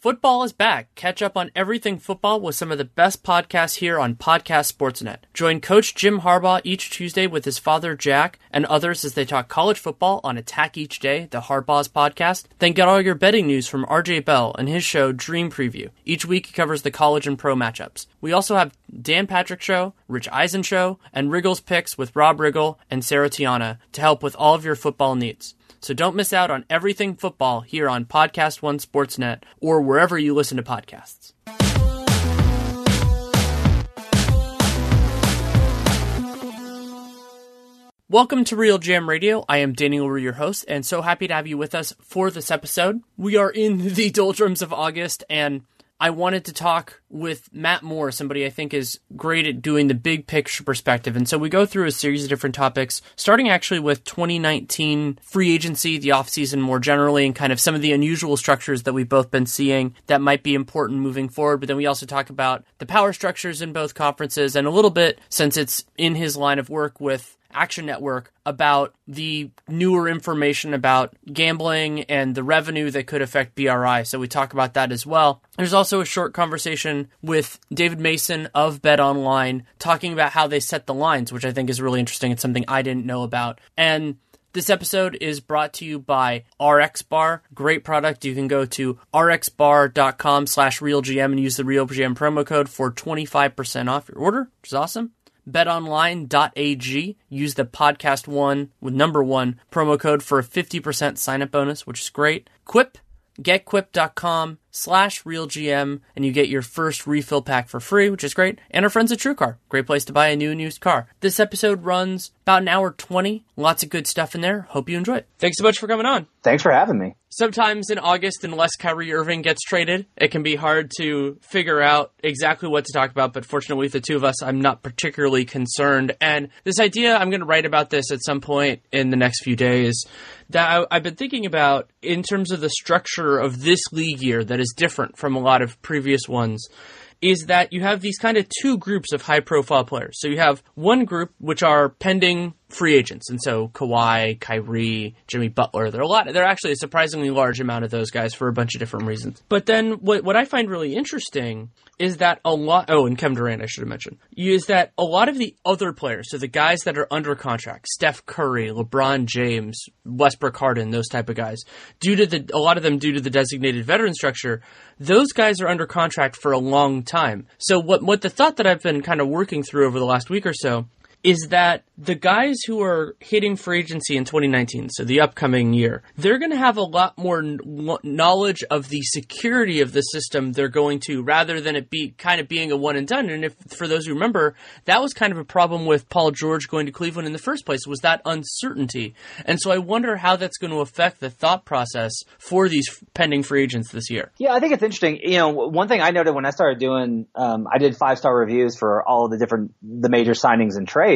Football is back. Catch up on everything football with some of the best podcasts here on Podcast Sportsnet. Join Coach Jim Harbaugh each Tuesday with his father Jack and others as they talk college football on Attack Each Day, the Harbaugh's podcast. Then get all your betting news from RJ Bell and his show Dream Preview. Each week he covers the college and pro matchups. We also have Dan Patrick Show, Rich Eisen Show, and Riggle's Picks with Rob Riggle and Sarah Tiana to help with all of your football needs. So don't miss out on everything football here on Podcast One Sportsnet or wherever you listen to podcasts. Welcome to RealGM Radio. I am Daniel Leroux, your host, and so happy to have you with us for this episode. We are in the doldrums of August, and I wanted to talk with Matt Moore, somebody I think is great at doing the big picture perspective. And so we go through a series of different topics, starting actually with 2019 free agency, the offseason more generally, and kind of some of the unusual structures that we've both been seeing that might be important moving forward. But then we also talk about the power structures in both conferences and a little bit, since it's in his line of work with Action Network about the newer information about gambling and the revenue that could affect BRI. So we talk about that as well. There's also a short conversation with David Mason of Bet Online talking about how they set the lines, which I think is really interesting. It's something I didn't know about. And this episode is brought to you by RX Bar. Great product. You can go to rxbar.com slash realgm and use the realgm promo code for 25% off your order, which is awesome betonline.ag. Use the podcast one with number one promo code for a 50% sign up bonus, which is great. Quip, getquip.com slash realgm and you get your first refill pack for free, which is great. And our friends at TrueCar, great place to buy a new and used car. This episode runs about an hour 20. Lots of good stuff in there. Hope you enjoy it. Thanks so much for coming on. Thanks for having me. Sometimes in August, unless Kyrie Irving gets traded, it can be hard to figure out exactly what to talk about. But fortunately, with the two of us, I'm not particularly concerned. And this idea, I'm going to write about this at some point in the next few days that I, have been thinking about in terms of the structure of this league year that is different from a lot of previous ones is that you have these kind of two groups of high profile players. So you have one group which are pending free agents, and so Kawhi, Kyrie, Jimmy Butler. There are a lot. There are actually a surprisingly large amount of those guys for a bunch of different reasons. But then what what I find really interesting is that a lot. Oh, and Kevin Durant, I should have mentioned, is that a lot of the other players, so the guys that are under contract, Steph Curry, LeBron James, Westbrook Harden, those type of guys, due to the a lot of them due to the designated veteran structure, those guys are under contract for a long time. So what what the thought that I've been kind of working through over the last week or so is that the guys who are hitting free agency in 2019, so the upcoming year, they're going to have a lot more knowledge of the security of the system they're going to, rather than it be kind of being a one and done. And if, for those who remember, that was kind of a problem with Paul George going to Cleveland in the first place, was that uncertainty. And so I wonder how that's going to affect the thought process for these pending free agents this year. Yeah, I think it's interesting. You know, one thing I noted when I started doing, um, I did five star reviews for all of the different, the major signings and trades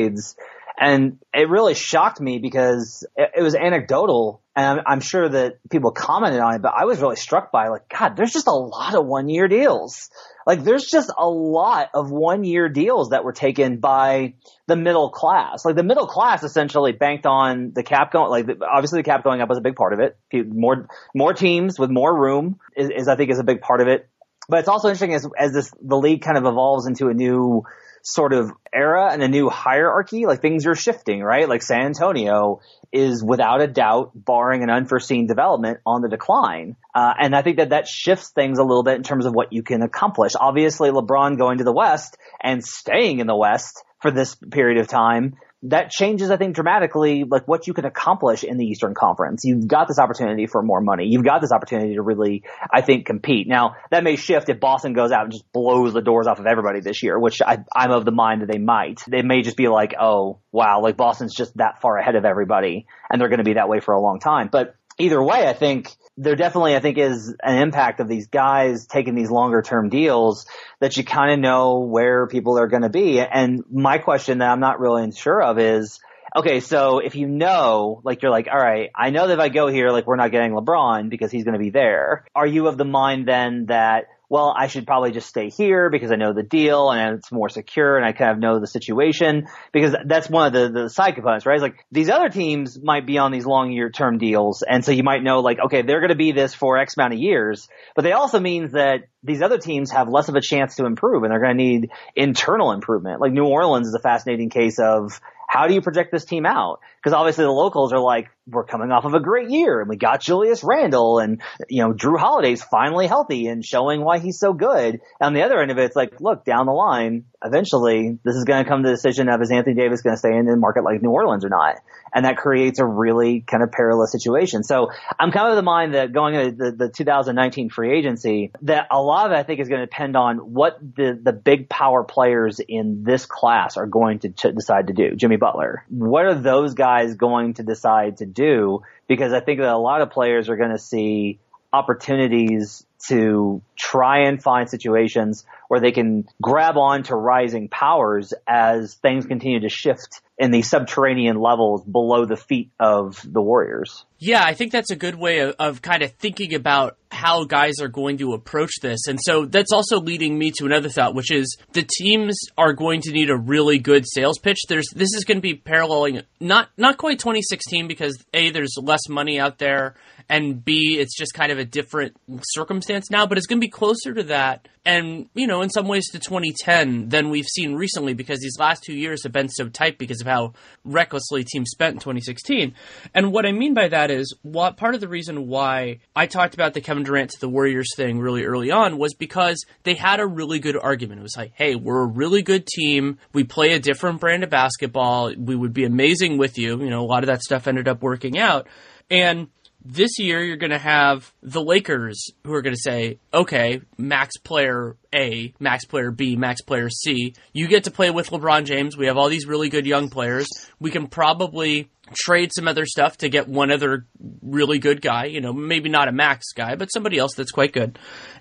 and it really shocked me because it, it was anecdotal and I'm, I'm, sure that people commented on it, but I was really struck by like, God, there's just a lot of one year deals. Like there's just a lot of one year deals that were taken by the middle class. Like the middle class essentially banked on the cap going, like obviously the cap going up was a big part of it. More, more teams with more room is, is I think is a big part of it. But it's also interesting as, as this, the league kind of evolves into a new, sort of era and a new hierarchy, like things are shifting, right? Like San Antonio is without a doubt, barring an unforeseen development, on the decline. Uh, and I think that that shifts things a little bit in terms of what you can accomplish. Obviously, LeBron going to the West and staying in the West for this period of time that changes, I think, dramatically, like what you can accomplish in the Eastern Conference. You've got this opportunity for more money. You've got this opportunity to really, I think, compete. Now, that may shift if Boston goes out and just blows the doors off of everybody this year, which I, I'm of the mind that they might. They may just be like, oh, wow, like Boston's just that far ahead of everybody, and they're going to be that way for a long time. But either way, I think there definitely, I think, is an impact of these guys taking these longer term deals that you kind of know where people are going to be. And my question that I'm not really sure of is, okay, so if you know, like you're like, all right, I know that if I go here, like we're not getting LeBron because he's going to be there. Are you of the mind then that well, I should probably just stay here because I know the deal and it's more secure and I kind of know the situation because that's one of the, the side components, right? It's like these other teams might be on these long year term deals. And so you might know like, okay, they're going to be this for X amount of years, but they also means that these other teams have less of a chance to improve and they're going to need internal improvement. Like New Orleans is a fascinating case of how do you project this team out? Because obviously the locals are like, we're coming off of a great year and we got Julius Randle and, you know, Jrue Holiday's finally healthy and showing why he's so good. And on the other end of it, it's like, look, down the line, eventually this is going to come to the decision of is Anthony Davis going to stay in the market like New Orleans or not? And that creates a really kind of perilous situation. So I'm kind of of the mind that going into the, the 2019 free agency, that a lot of it I think is going to depend on what the, the big power players in this class are going to ch- decide to do. Jimmy Butler. What are those guys going to decide to do? Because I think that a lot of players are going to see opportunities to try and find situations where they can grab on to rising powers as things continue to shift in the subterranean levels below the feet of the Warriors. Yeah, I think that's a good way of, of, kind of thinking about how guys are going to approach this. And so that's also leading me to another thought, which is the teams are going to need a really good sales pitch. There's this is going to be paralleling not not quite 2016 because A there's less money out there and B, it's just kind of a different circumstance now, but it's going to be closer to that. And, you know, in some ways to 2010 than we've seen recently because these last two years have been so tight because of how recklessly teams spent in 2016. And what I mean by that is what part of the reason why I talked about the Kevin Durant to the Warriors thing really early on was because they had a really good argument. It was like, hey, we're a really good team. We play a different brand of basketball. We would be amazing with you. You know, a lot of that stuff ended up working out. And this year, you're going to have the Lakers who are going to say, okay, max player A, max player B, max player C. You get to play with LeBron James. We have all these really good young players. We can probably trade some other stuff to get one other really good guy, you know, maybe not a max guy, but somebody else that's quite good.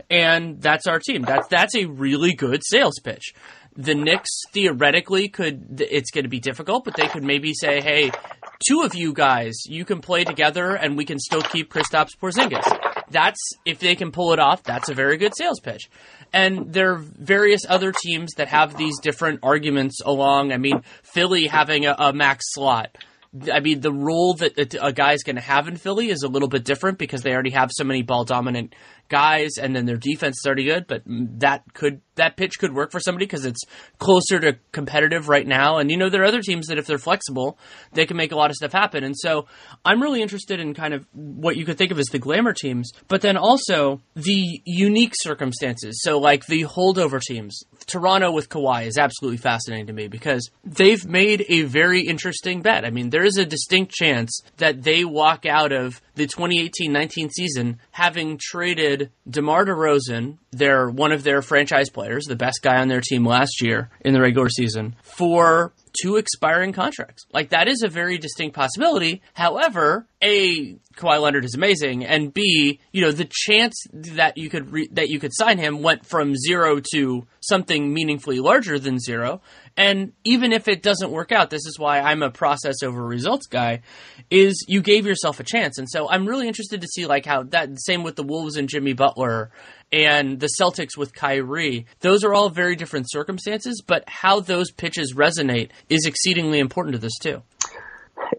And that's our team. That's that's a really good sales pitch. The Knicks theoretically could it's going to be difficult, but they could maybe say, "Hey, two of you guys, you can play together and we can still keep Kristaps Porzingis. That's, if they can pull it off, that's a very good sales pitch. And there are various other teams that have these different arguments along. I mean, Philly having a, a max slot. I mean, the role that a guy's going to have in Philly is a little bit different because they already have so many ball dominant guys, and then their defense is already good. But that could that pitch could work for somebody because it's closer to competitive right now. And you know, there are other teams that if they're flexible, they can make a lot of stuff happen. And so I'm really interested in kind of what you could think of as the glamour teams, but then also the unique circumstances. So like the holdover teams. Toronto with Kawhi is absolutely fascinating to me because they've made a very interesting bet. I mean, there is a distinct chance that they walk out of the 2018-19 season having traded DeMar DeRozan, their one of their franchise players, the best guy on their team last year in the regular season, for two expiring contracts. Like that is a very distinct possibility. However, a Kawhi Leonard is amazing, and B, you know, the chance that you could re- that you could sign him went from zero to something meaningfully larger than zero. And even if it doesn't work out, this is why I'm a process over results guy, is you gave yourself a chance. And so I'm really interested to see like how that same with the Wolves and Jimmy Butler and the Celtics with Kyrie. Those are all very different circumstances, but how those pitches resonate is exceedingly important to this too.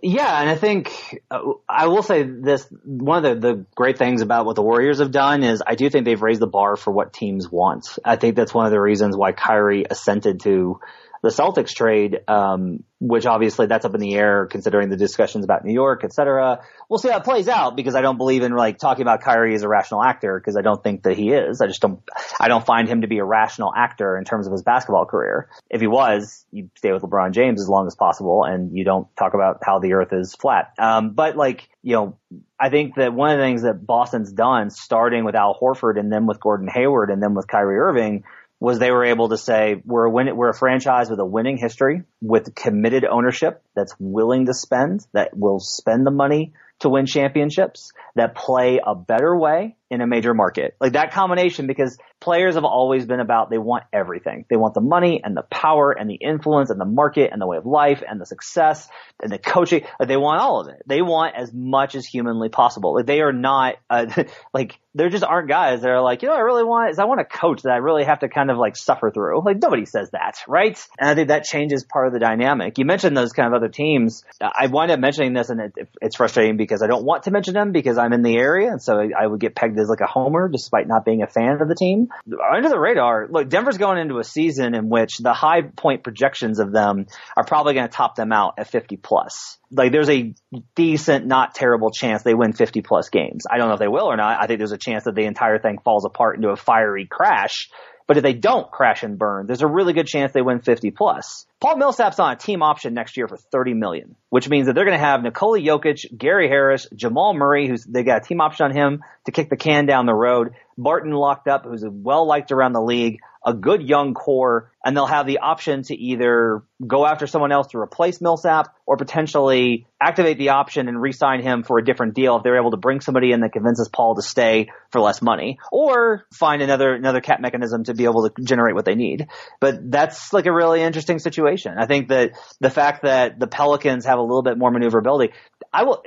Yeah, and I think uh, I will say this: one of the, the great things about what the Warriors have done is I do think they've raised the bar for what teams want. I think that's one of the reasons why Kyrie assented to the Celtics trade, um, which obviously that's up in the air considering the discussions about New York, et cetera. We'll see how it plays out because I don't believe in like talking about Kyrie as a rational actor because I don't think that he is. I just don't, I don't find him to be a rational actor in terms of his basketball career. If he was, you stay with LeBron James as long as possible and you don't talk about how the earth is flat. Um, but like, you know, I think that one of the things that Boston's done, starting with Al Horford and then with Gordon Hayward and then with Kyrie Irving, was they were able to say we're a win- we're a franchise with a winning history, with committed ownership that's willing to spend, that will spend the money to win championships, that play a better way in a major market. Like that combination because players have always been about they want everything. They want the money and the power and the influence and the market and the way of life and the success and the coaching. Like they want all of it. They want as much as humanly possible. Like they are not uh, like there just aren't guys that are like, you know, I really want is I want a coach that I really have to kind of like suffer through. Like nobody says that, right? And I think that changes part of the dynamic. You mentioned those kind of other teams. I wind up mentioning this and it, it's frustrating because I don't want to mention them because I'm in the area and so I would get pegged as like a homer despite not being a fan of the team. Under the radar, look, Denver's going into a season in which the high point projections of them are probably going to top them out at 50 plus. Like there's a decent, not terrible chance they win 50 plus games. I don't know if they will or not. I think there's a chance that the entire thing falls apart into a fiery crash. But if they don't crash and burn, there's a really good chance they win 50 plus. Paul Millsap's on a team option next year for 30 million, which means that they're going to have Nikola Jokic, Gary Harris, Jamal Murray, who's they got a team option on him to kick the can down the road. Barton locked up, who's well liked around the league, a good young core, and they'll have the option to either go after someone else to replace Millsap or potentially activate the option and re-sign him for a different deal if they're able to bring somebody in that convinces Paul to stay for less money or find another another cap mechanism to be able to generate what they need. But that's like a really interesting situation. I think that the fact that the Pelicans have a little bit more maneuverability, I will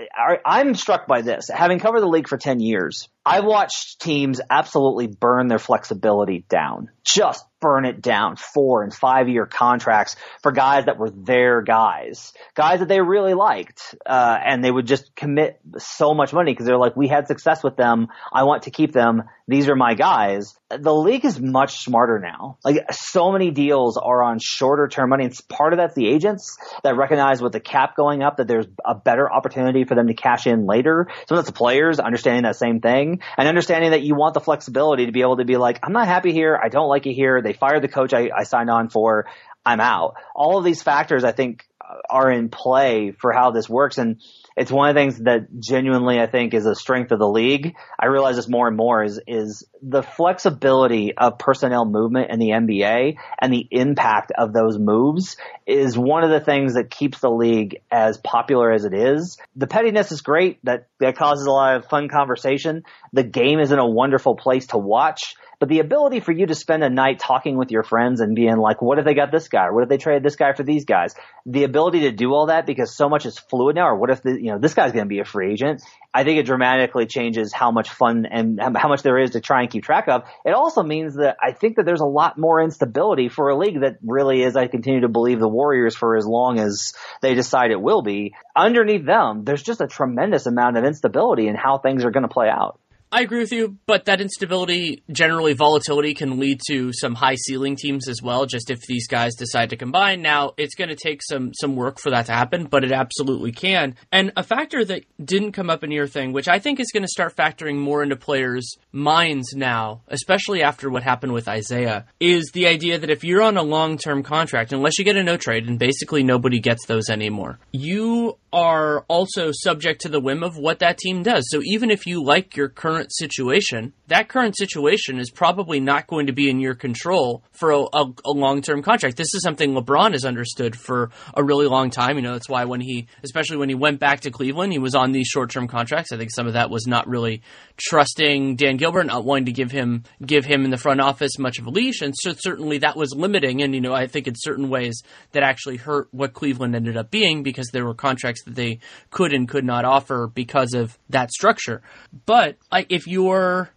I'm struck by this. Having covered the league for 10 years, I watched teams absolutely burn their flexibility down. Just burn it down. Four and five year contracts for guys that were their guys, guys that they really liked, uh, and they would just commit so much money because they're like, we had success with them. I want to keep them. These are my guys. The league is much smarter now. Like so many deals are on shorter term money. It's part of that's the agents that recognize with the cap going up that there's a better opportunity for them to cash in later. Some of that's the players understanding that same thing and understanding that you want the flexibility to be able to be like, I'm not happy here. I don't like it here. They fired the coach I, I signed on for. I'm out. All of these factors, I think, are in play for how this works. And it's one of the things that genuinely I think is a strength of the league. I realize this more and more is, is the flexibility of personnel movement in the NBA and the impact of those moves is one of the things that keeps the league as popular as it is. The pettiness is great. That, that causes a lot of fun conversation. The game is in a wonderful place to watch. But the ability for you to spend a night talking with your friends and being like, what if they got this guy? What if they traded this guy for these guys? The ability to do all that because so much is fluid now, or what if the, you know, this guy's going to be a free agent? I think it dramatically changes how much fun and how much there is to try and keep track of. It also means that I think that there's a lot more instability for a league that really is, I continue to believe the Warriors for as long as they decide it will be. Underneath them, there's just a tremendous amount of instability in how things are going to play out. I agree with you, but that instability, generally volatility, can lead to some high ceiling teams as well. Just if these guys decide to combine, now it's going to take some some work for that to happen, but it absolutely can. And a factor that didn't come up in your thing, which I think is going to start factoring more into players' minds now, especially after what happened with Isaiah, is the idea that if you're on a long term contract, unless you get a no trade, and basically nobody gets those anymore, you are also subject to the whim of what that team does. So even if you like your current situation, that current situation is probably not going to be in your control for a, a, a long term contract. This is something LeBron has understood for a really long time. You know, that's why when he, especially when he went back to Cleveland, he was on these short term contracts. I think some of that was not really trusting Dan Gilbert, not wanting to give him give him in the front office much of a leash, and so certainly that was limiting. And you know, I think in certain ways that actually hurt what Cleveland ended up being because there were contracts that they could and could not offer because of that structure. But like if you're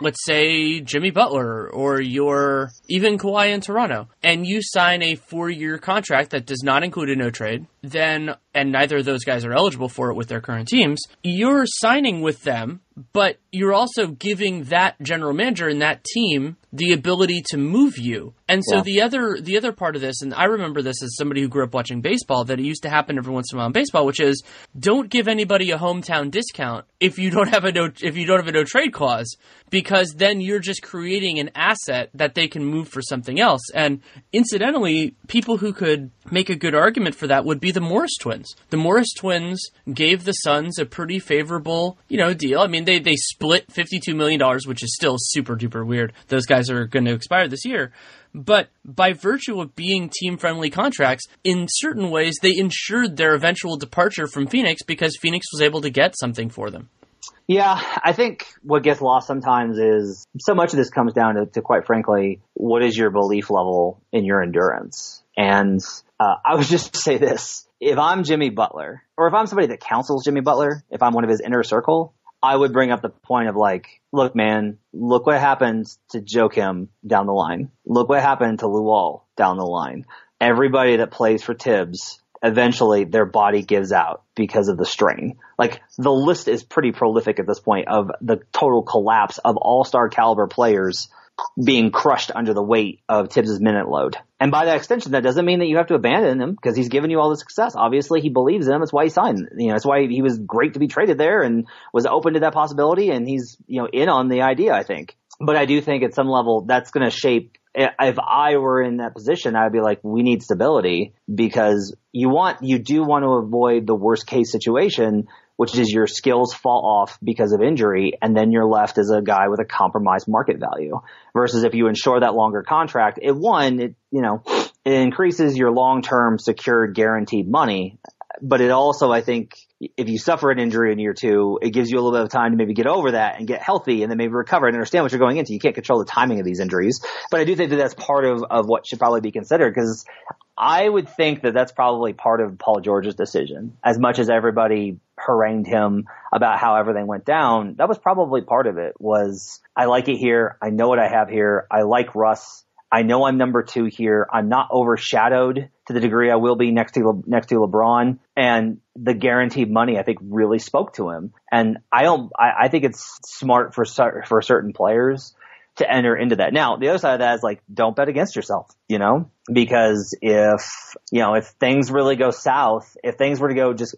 let's say Jimmy Butler or you're even Kawhi in Toronto, and you sign a four year contract that does not include a no trade, then, and neither of those guys are eligible for it with their current teams, you're signing with them, but you're also giving that general manager and that team the ability to move you. And so Yeah. the other the other part of this, and I remember this as somebody who grew up watching baseball, that it used to happen every once in a while in baseball, which is don't give anybody a hometown discount if you don't have a no if you don't have a no trade clause, because then you're just creating an asset that they can move for something else. And incidentally, people who could make a good argument for that would be the Morris twins. The Morris twins gave the Suns a pretty favorable, you know, deal. I mean, they they split fifty two million dollars, which is still super duper weird. Those guys are going to expire this year. But by virtue of being team friendly contracts, in certain ways, they ensured their eventual departure from Phoenix because Phoenix was able to get something for them. Yeah, I think what gets lost sometimes is so much of this comes down to, to quite frankly, what is your belief level in your endurance? And uh, I would just say this. If I'm Jimmy Butler, or if I'm somebody that counsels Jimmy Butler, if I'm one of his inner circle, I would bring up the point of like, look, man, look what happened to Joakim down the line. Look what happened to Luol down the line. Everybody that plays for Thibs, eventually their body gives out because of the strain. Like the list is pretty prolific at this point of the total collapse of all-star caliber players being crushed under the weight of Thibs's minute load. And by that extension, that doesn't mean that you have to abandon him because he's given you all the success. Obviously, he believes in him. That's why he signed. You know, that's why he was great to be traded there and was open to that possibility. And he's, you know, in on the idea, I think. But I do think at some level that's going to shape. If I were in that position, I'd be like, we need stability because you want, you do want to avoid the worst case situation which is your skills fall off because of injury and then you're left as a guy with a compromised market value. Versus if you insure that longer contract it one it you know it increases your long-term secured guaranteed money. But it also i think if you suffer an injury in year two it gives you a little bit of time to maybe get over that and get healthy and then maybe recover and understand what you're going into. You can't control the timing of these injuries. But i do think that that's part of, of what should probably be considered because I would think that that's probably part of Paul George's decision. As much as everybody harangued him about how everything went down, that was probably part of it was I like it here. I know what I have here. I like Russ. I know I'm number two here. I'm not overshadowed to the degree I will be next to Le- next to LeBron. And the guaranteed money, I think, really spoke to him. And I don't. I, I think it's smart for for certain players to enter into that. Now, the other side of that is like, don't bet against yourself, you know, because if, you know, if things really go south, if things were to go just,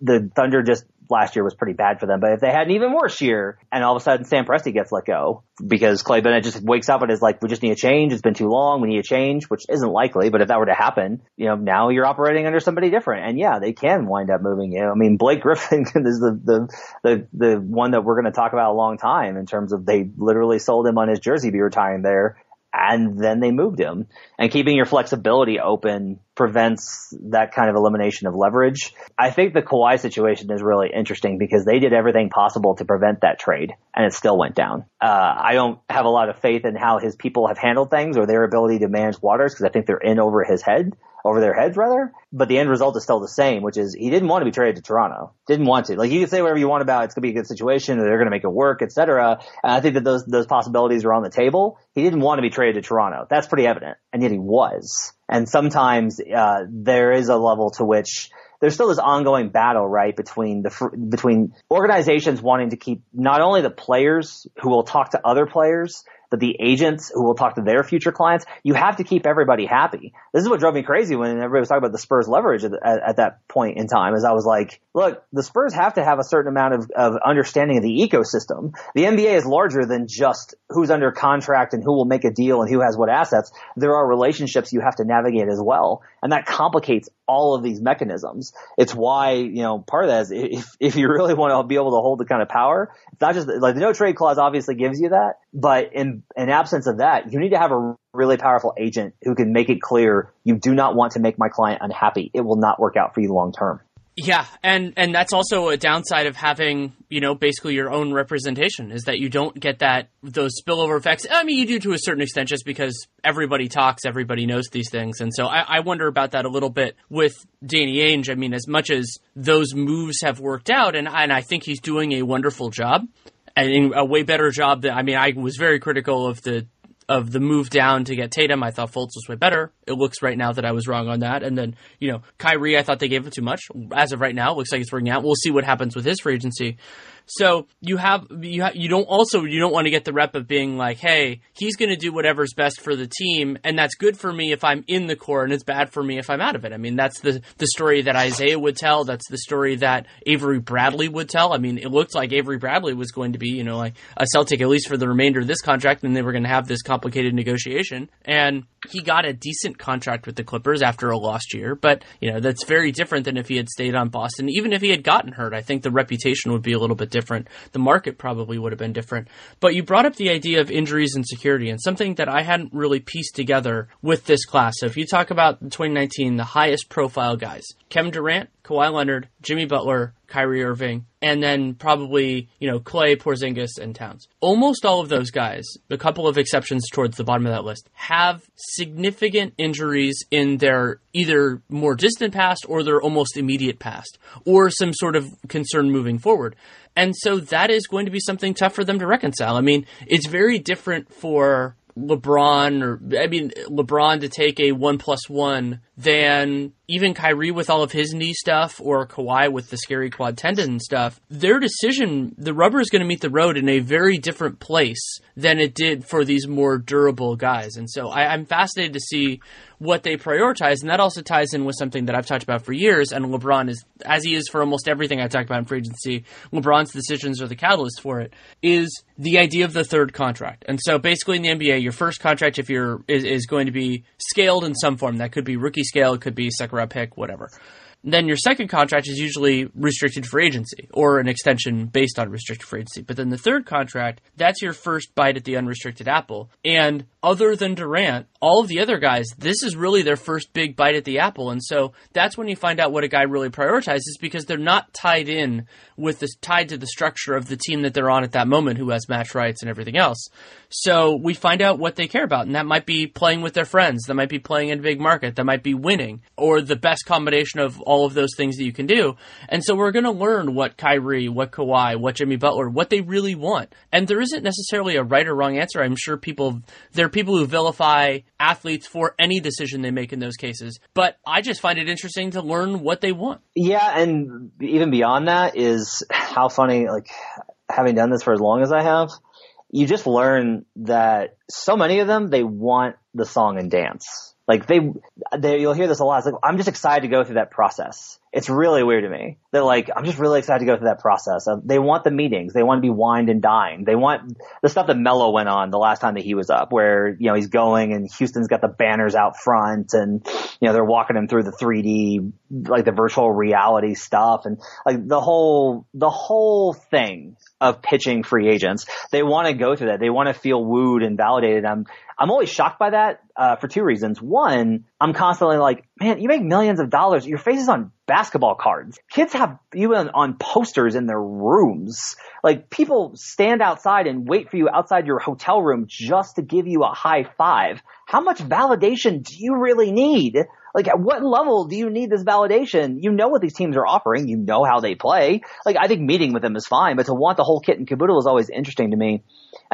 the Thunder just last year was pretty bad for them, but if they had an even worse year and all of a sudden Sam Presti gets let go because Clay Bennett just wakes up and is like, we just need a change. It's been too long. We need a change, which isn't likely, but if that were to happen, you know, now you're operating under somebody different. And yeah, they can wind up moving you. I mean, Blake Griffin is the, the, the, the one that we're going to talk about a long time in terms of they literally sold him on his jersey to be retiring there and then they moved him. And keeping your flexibility open prevents that kind of elimination of leverage. I think the Kawhi situation is really interesting because they did everything possible to prevent that trade and it still went down. Uh, I don't have a lot of faith in how his people have handled things or their ability to manage waters because I think they're in over his head over their heads rather. But the end result is still the same, which is he didn't want to be traded to Toronto. Didn't want to. Like you can say whatever you want about it. it's gonna be a good situation they're gonna make it work, etc. And I think that those those possibilities are on the table. He didn't want to be traded to Toronto. That's pretty evident. And yet he was. And sometimes uh, there is a level to which there's still this ongoing battle, right, between the between organizations wanting to keep not only the players who will talk to other players, but the agents who will talk to their future clients. You have to keep everybody happy. This is what drove me crazy when everybody was talking about the Spurs leverage at, at, at that point in time. Is I was like, look, the Spurs have to have a certain amount of, of understanding of the ecosystem. The NBA is larger than just who's under contract and who will make a deal and who has what assets. There are relationships you have to navigate as well, and that complicates all of these mechanisms. It's why, you know, part of that is if, if you really want to be able to hold the kind of power, it's not just like the no trade clause obviously gives you that, but in, in absence of that, you need to have a really powerful agent who can make it clear you do not want to make my client unhappy. It will not work out for you long term. Yeah, and and that's also a downside of having you know basically your own representation is that you don't get that those spillover effects. I mean, you do to a certain extent just because everybody talks, everybody knows these things, and so I, I wonder about that a little bit with Danny Ainge. I mean, as much as those moves have worked out, and and I think he's doing a wonderful job, and a way better job I mean, I was very critical of the of the move down to get Tatum. I thought Fultz was way better. It looks right now that I was wrong on that. And then, you know, Kyrie, I thought they gave him too much. As of right now, looks like it's working out. We'll see what happens with his free agency. So you have you ha- you don't also you don't want to get the rep of being like, hey, he's going to do whatever's best for the team, and that's good for me if I'm in the core, and it's bad for me if I'm out of it. I mean, that's the the story that Isaiah would tell. That's the story that Avery Bradley would tell. I mean, it looked like Avery Bradley was going to be, you know, like a Celtic at least for the remainder of this contract, and they were going to have this complicated negotiation. And he got a decent contract with the Clippers after a lost year, but you know that's very different than if he had stayed on Boston. Even if he had gotten hurt, I think the reputation would be a little bit different. The market probably would have been different. But you brought up the idea of injuries and security, and something that I hadn't really pieced together with this class. So if you talk about 2019, the highest profile guys: Kevin Durant, Kawhi Leonard, Jimmy Butler, Kyrie Irving, and then probably, you know, Clay, Porzingis, and Towns. Almost all of those guys, a couple of exceptions towards the bottom of that list, have significant injuries in their either more distant past or their almost immediate past, or some sort of concern moving forward. And so that is going to be something tough for them to reconcile. I mean, it's very different for LeBron or I mean LeBron to take a one plus one than even Kyrie with all of his knee stuff or Kawhi with the scary quad tendon stuff. Their decision, the rubber is going to meet the road in a very different place than it did for these more durable guys. And so I, I'm fascinated to see what they prioritize, and that also ties in with something that I've talked about for years. And LeBron is, as he is for almost everything I talk about in free agency, LeBron's decisions are the catalyst for it. Is the idea of the third contract, and so basically in the NBA, your first contract, if you're is, is going to be scaled in some form. That could be rookie scale, it could be second round pick, whatever. Then your second contract is usually restricted free agency or an extension based on restricted free agency. But then the third contract, that's your first bite at the unrestricted apple. And other than Durant, all of the other guys, this is really their first big bite at the apple. And so that's when you find out what a guy really prioritizes because they're not tied in with this tied to the structure of the team that they're on at that moment who has match rights and everything else. So we find out what they care about. And that might be playing with their friends. That might be playing in a big market. That might be winning or the best combination of all of those things that you can do. And so we're going to learn what Kyrie, what Kawhi, what Jimmy Butler, what they really want. And there isn't necessarily a right or wrong answer. I'm sure people, there are people who vilify athletes for any decision they make in those cases. But I just find it interesting to learn what they want. Yeah, and even beyond that is how funny, like having done this for as long as I have, you just learn that so many of them, they want the song and dance. Like they, they, you'll hear this a lot. It's like, I'm just excited to go through that process. It's really weird to me. They're like, I'm just really excited to go through that process. Uh, they want the meetings. They want to be wined and dined. They want the stuff that Melo went on the last time that he was up where, you know, he's going and Houston's got the banners out front and, you know, they're walking him through the 3D, like the virtual reality stuff and like the whole, the whole thing of pitching free agents. They want to go through that. They want to feel wooed and validated. I'm, I'm always shocked by that uh, for two reasons. One, I'm constantly like, man, you make millions of dollars. Your face is on basketball cards. Kids have you on, on posters in their rooms. Like people stand outside and wait for you outside your hotel room just to give you a high five. How much validation do you really need? Like at what level do you need this validation? You know what these teams are offering. You know how they play. Like I think meeting with them is fine, but to want the whole kit and caboodle is always interesting to me.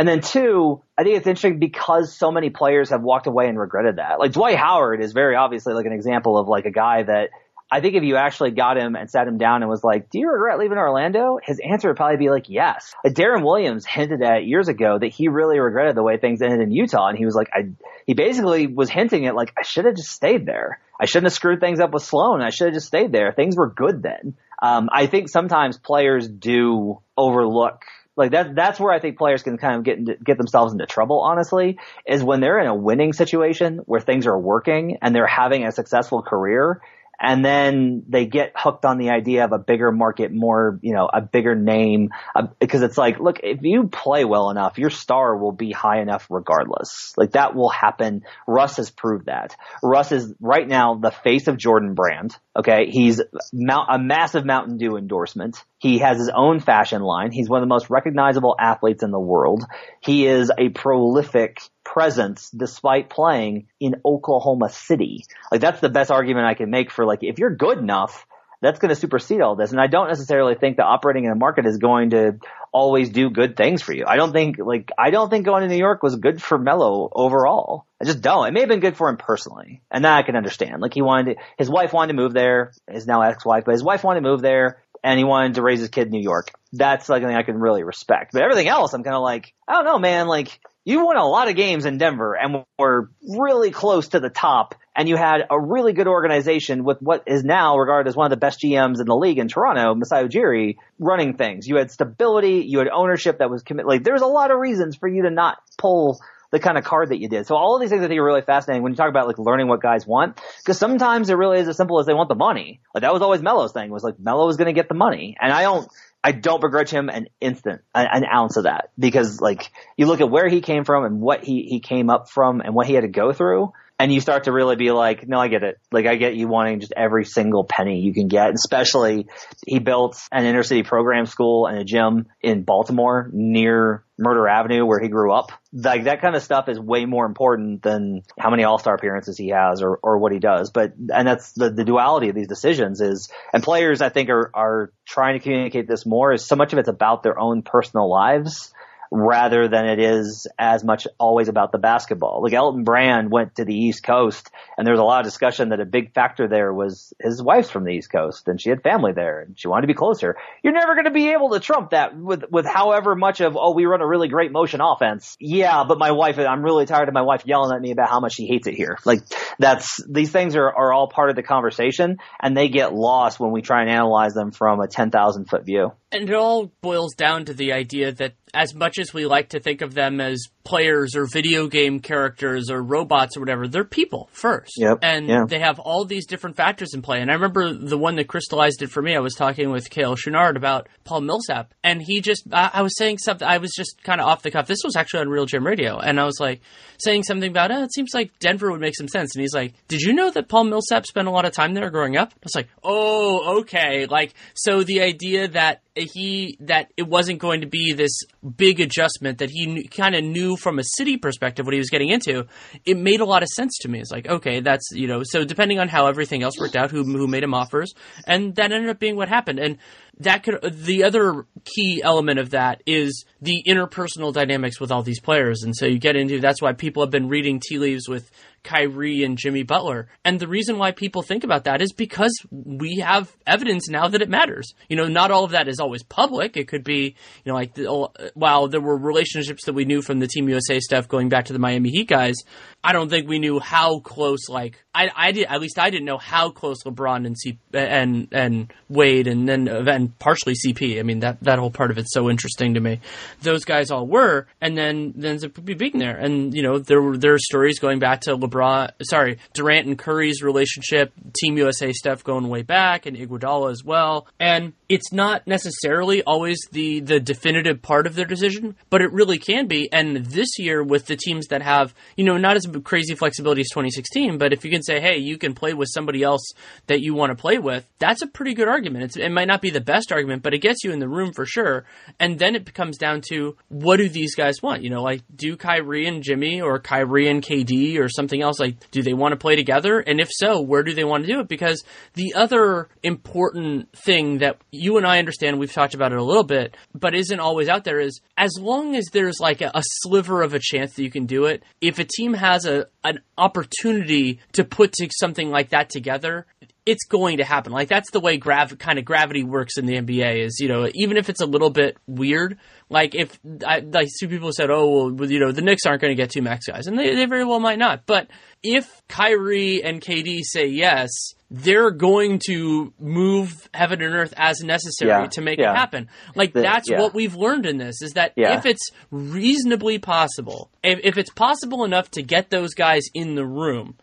And then two, I think it's interesting because so many players have walked away and regretted that. Like Dwight Howard is very obviously like an example of like a guy that I think if you actually got him and sat him down and was like, do you regret leaving Orlando? His answer would probably be like, yes. Like Deron Williams hinted at years ago that he really regretted the way things ended in Utah. And he was like, I, he basically was hinting at like, I should have just stayed there. I shouldn't have screwed things up with Sloan. I should have just stayed there. Things were good then. Um, I think sometimes players do overlook like that that's where I think players can kind of get into, get themselves into trouble honestly is when they're in a winning situation where things are working and they're having a successful career and then they get hooked on the idea of a bigger market, more, you know, a bigger name, uh, because it's like, look, if you play well enough, your star will be high enough regardless. Like that will happen. Russ has proved that. Russ is right now the face of Jordan Brand. Okay. He's mount, a massive Mountain Dew endorsement. He has his own fashion line. He's one of the most recognizable athletes in the world. He is a prolific presence despite playing in Oklahoma City. Like that's the best argument I can make for like if you're good enough that's going to supersede all this. And I don't necessarily think that operating in a market is going to always do good things for you. I don't think like I don't think going to New York was good for Melo overall. I just don't. It may have been good for him personally, and that I can understand. Like he wanted to, his wife wanted to move there, his now ex-wife, but his wife wanted to move there, and he wanted to raise his kid in New York. That's something I can really respect. But everything else, I'm kind of like, I don't know, man. Like you won a lot of games in Denver and were really close to the top and you had a really good organization with what is now regarded as one of the best GMs in the league in Toronto, Masai Ujiri, running things. You had stability, you had ownership that was committed. Like there's a lot of reasons for you to not pull the kind of card that you did. So all of these things I think are really fascinating when you talk about like learning what guys want. Cause sometimes it really is as simple as they want the money. Like that was always Melo's thing was like Melo is going to get the money. And I don't, I don't begrudge him an instant, an, an ounce of that because like you look at where he came from and what he, he came up from and what he had to go through and you start to really be like, no, I get it. Like I get you wanting just every single penny you can get. Especially he built an inner city program school and a gym in Baltimore near Murder Avenue where he grew up. Like that kind of stuff is way more important than how many all-star appearances he has or, or what he does. But, and that's the, the duality of these decisions is, and players I think are, are trying to communicate this more is so much of it's about their own personal lives rather than it is as much always about the basketball. Like Elton Brand went to the East Coast and there was a lot of discussion that a big factor there was his wife's from the East Coast and she had family there and she wanted to be closer. You're never going to be able to trump that with, with however much of, oh, we run a really great motion offense. Yeah, but my wife, I'm really tired of my wife yelling at me about how much she hates it here. Like that's, these things are, are all part of the conversation and they get lost when we try and analyze them from a 10,000 foot view. And it all boils down to the idea that as much as we like to think of them as players or video game characters or robots or whatever, they're people first. Yep. And yeah. they have all these different factors in play. And I remember the one that crystallized it for me, I was talking with Cale Chouinard about Paul Millsap. And he just, I, I was saying something, I was just kind of off the cuff. This was actually on RealGM Radio. And I was like, saying something about, oh, it seems like Denver would make some sense. And he's like, did you know that Paul Millsap spent a lot of time there growing up? I was like, oh, okay. Like, so the idea that he that it wasn't going to be this big adjustment that he kind of knew from a city perspective what he was getting into it made a lot of sense to me. It's like okay that's you know so depending on how everything else worked out who who made him offers and that ended up being what happened. And that could the other key element of that is the interpersonal dynamics with all these players. And so you get into that's why people have been reading tea leaves with Kyrie and Jimmy Butler. And the reason why people think about that is because we have evidence now that it matters. You know, not all of that is always public. It could be, you know, like, the, oh, uh, while there were relationships that we knew from the Team USA stuff going back to the Miami Heat guys, I don't think we knew how close, like, I, I did, at least I didn't know how close LeBron and C, and, and Wade and then, and partially CP. I mean, that, that whole part of it's so interesting to me. Those guys all were, and then, then be being there. And, you know, there were, there are stories going back to LeBron, sorry, Durant and Curry's relationship, Team USA stuff going way back, and Iguodala as well. And it's not necessarily always the, the definitive part of their decision, but it really can be. And this year with the teams that have, you know, not as crazy flexibility as 2016, but if you can say, hey, you can play with somebody else that you want to play with, that's a pretty good argument. It's, it might not be the best argument, but it gets you in the room for sure. And then it comes down to what do these guys want? You know, like do Kyrie and Jimmy or Kyrie and KD or something else? Like, do they want to play together? And if so, where do they want to do it? Because the other important thing that you and I understand, we've talked about it a little bit, but isn't always out there is as long as there's like a, a sliver of a chance that you can do it, if a team has a an opportunity to put to something like that together, it's going to happen. Like that's the way grav kind of gravity works in the NBA. Is you know even if it's a little bit weird, like if I like see people said, oh well, you know the Knicks aren't going to get two max guys, and they, they very well might not. But if Kyrie and KD say yes, they're going to move heaven and earth as necessary Yeah, to make yeah. it happen. Like The- that's yeah. what we've learned in this is that if it's reasonably possible, if, if it's possible enough to get those guys in the room,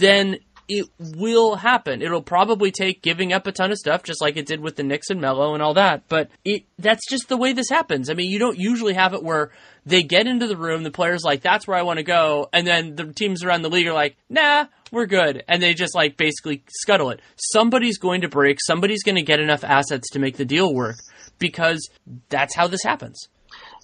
then it will happen. It'll probably take giving up a ton of stuff, just like it did with the Knicks and Melo and all that. But it that's just the way this happens. I mean, you don't usually have it where they get into the room, the players like, that's where I want to go, and then the teams around the league are like, nah, we're good. And they just like basically scuttle it. Somebody's going to break, somebody's going to get enough assets to make the deal work because that's how this happens.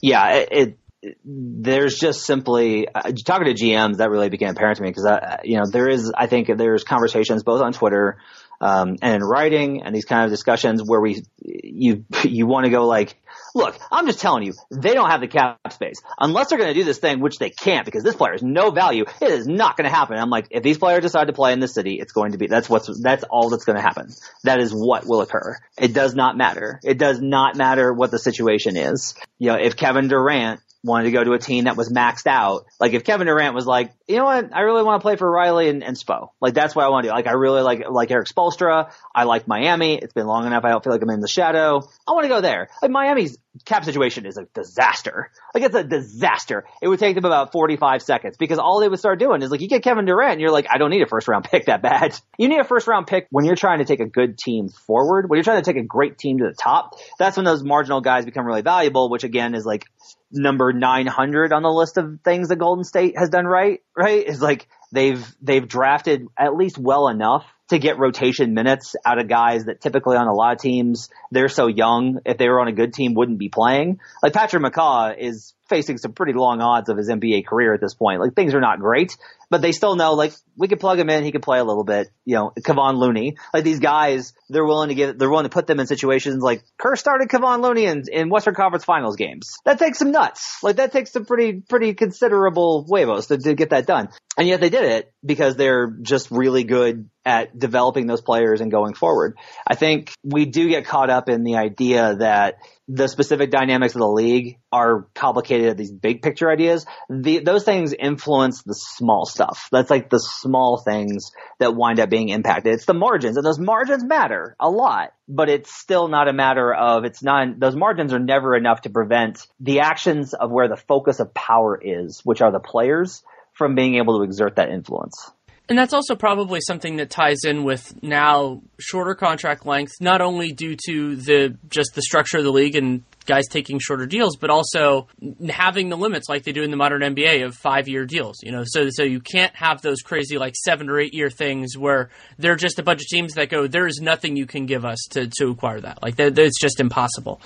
yeah, it, there's just simply uh, talking to GMs that really became apparent to me because you know there is I think there's conversations both on Twitter um, and in writing and these kind of discussions where we you you want to go like look i'm just telling you they don't have the cap space. Unless they're going to do this thing which they can't because this player has no value it is not going to happen i'm like if these players decide to play in this city it's going to be that's what's that's all that's going to happen. That is what will occur. It does not matter. It does not matter what the situation is. You know if kevin durant wanted to go to a team that was maxed out. Like if Kevin Durant was like, you know what, I really want to play for Riley and, and Spo. Like that's what I want to do. Like I really like like Erik Spoelstra. I like Miami. It's been long enough. I don't feel like I'm in the shadow. I want to go there. Like Miami's cap situation is a disaster. Like it's a disaster. It would take them about 45 seconds because all they would start doing is like you get Kevin Durant and you're like, I don't need a first round pick that bad. You need a first round pick when you're trying to take a good team forward, when you're trying to take a great team to the top. That's when those marginal guys become really valuable, which again is like number 900 on the list of things that Golden State has done right, right? Is like they've, they've drafted at least well enough to get rotation minutes out of guys that typically on a lot of teams, they're so young, if they were on a good team, wouldn't be playing. Like Patrick McCaw is facing some pretty long odds of his NBA career at this point. Like things are not great, but they still know like we could plug him in, he could play a little bit. You know, Kevon Looney, like these guys, they're willing to get, they're willing to put them in situations like Kerr started Kevon Looney in, in Western Conference Finals games. That takes some nuts. Like that takes some pretty, pretty considerable huevos to, to get that done. And yet they did it because they're just really good at developing those players and going forward. I think we do get caught up in the idea that the specific dynamics of the league are complicated at these big picture ideas. The, those things influence the small stuff. That's like the small things that wind up being impacted. It's the margins and those margins matter a lot, but it's still not a matter of, it's not, those margins are never enough to prevent the actions of where the focus of power is, which are the players from being able to exert that influence. And that's also probably something that ties in with now shorter contract length, not only due to the just the structure of the league and guys taking shorter deals, but also having the limits like they do in the modern NBA of five year deals. You know, so so you can't have those crazy like seven or eight year things where they're just a bunch of teams that go, there is nothing you can give us to to acquire that. Like that, it's just impossible.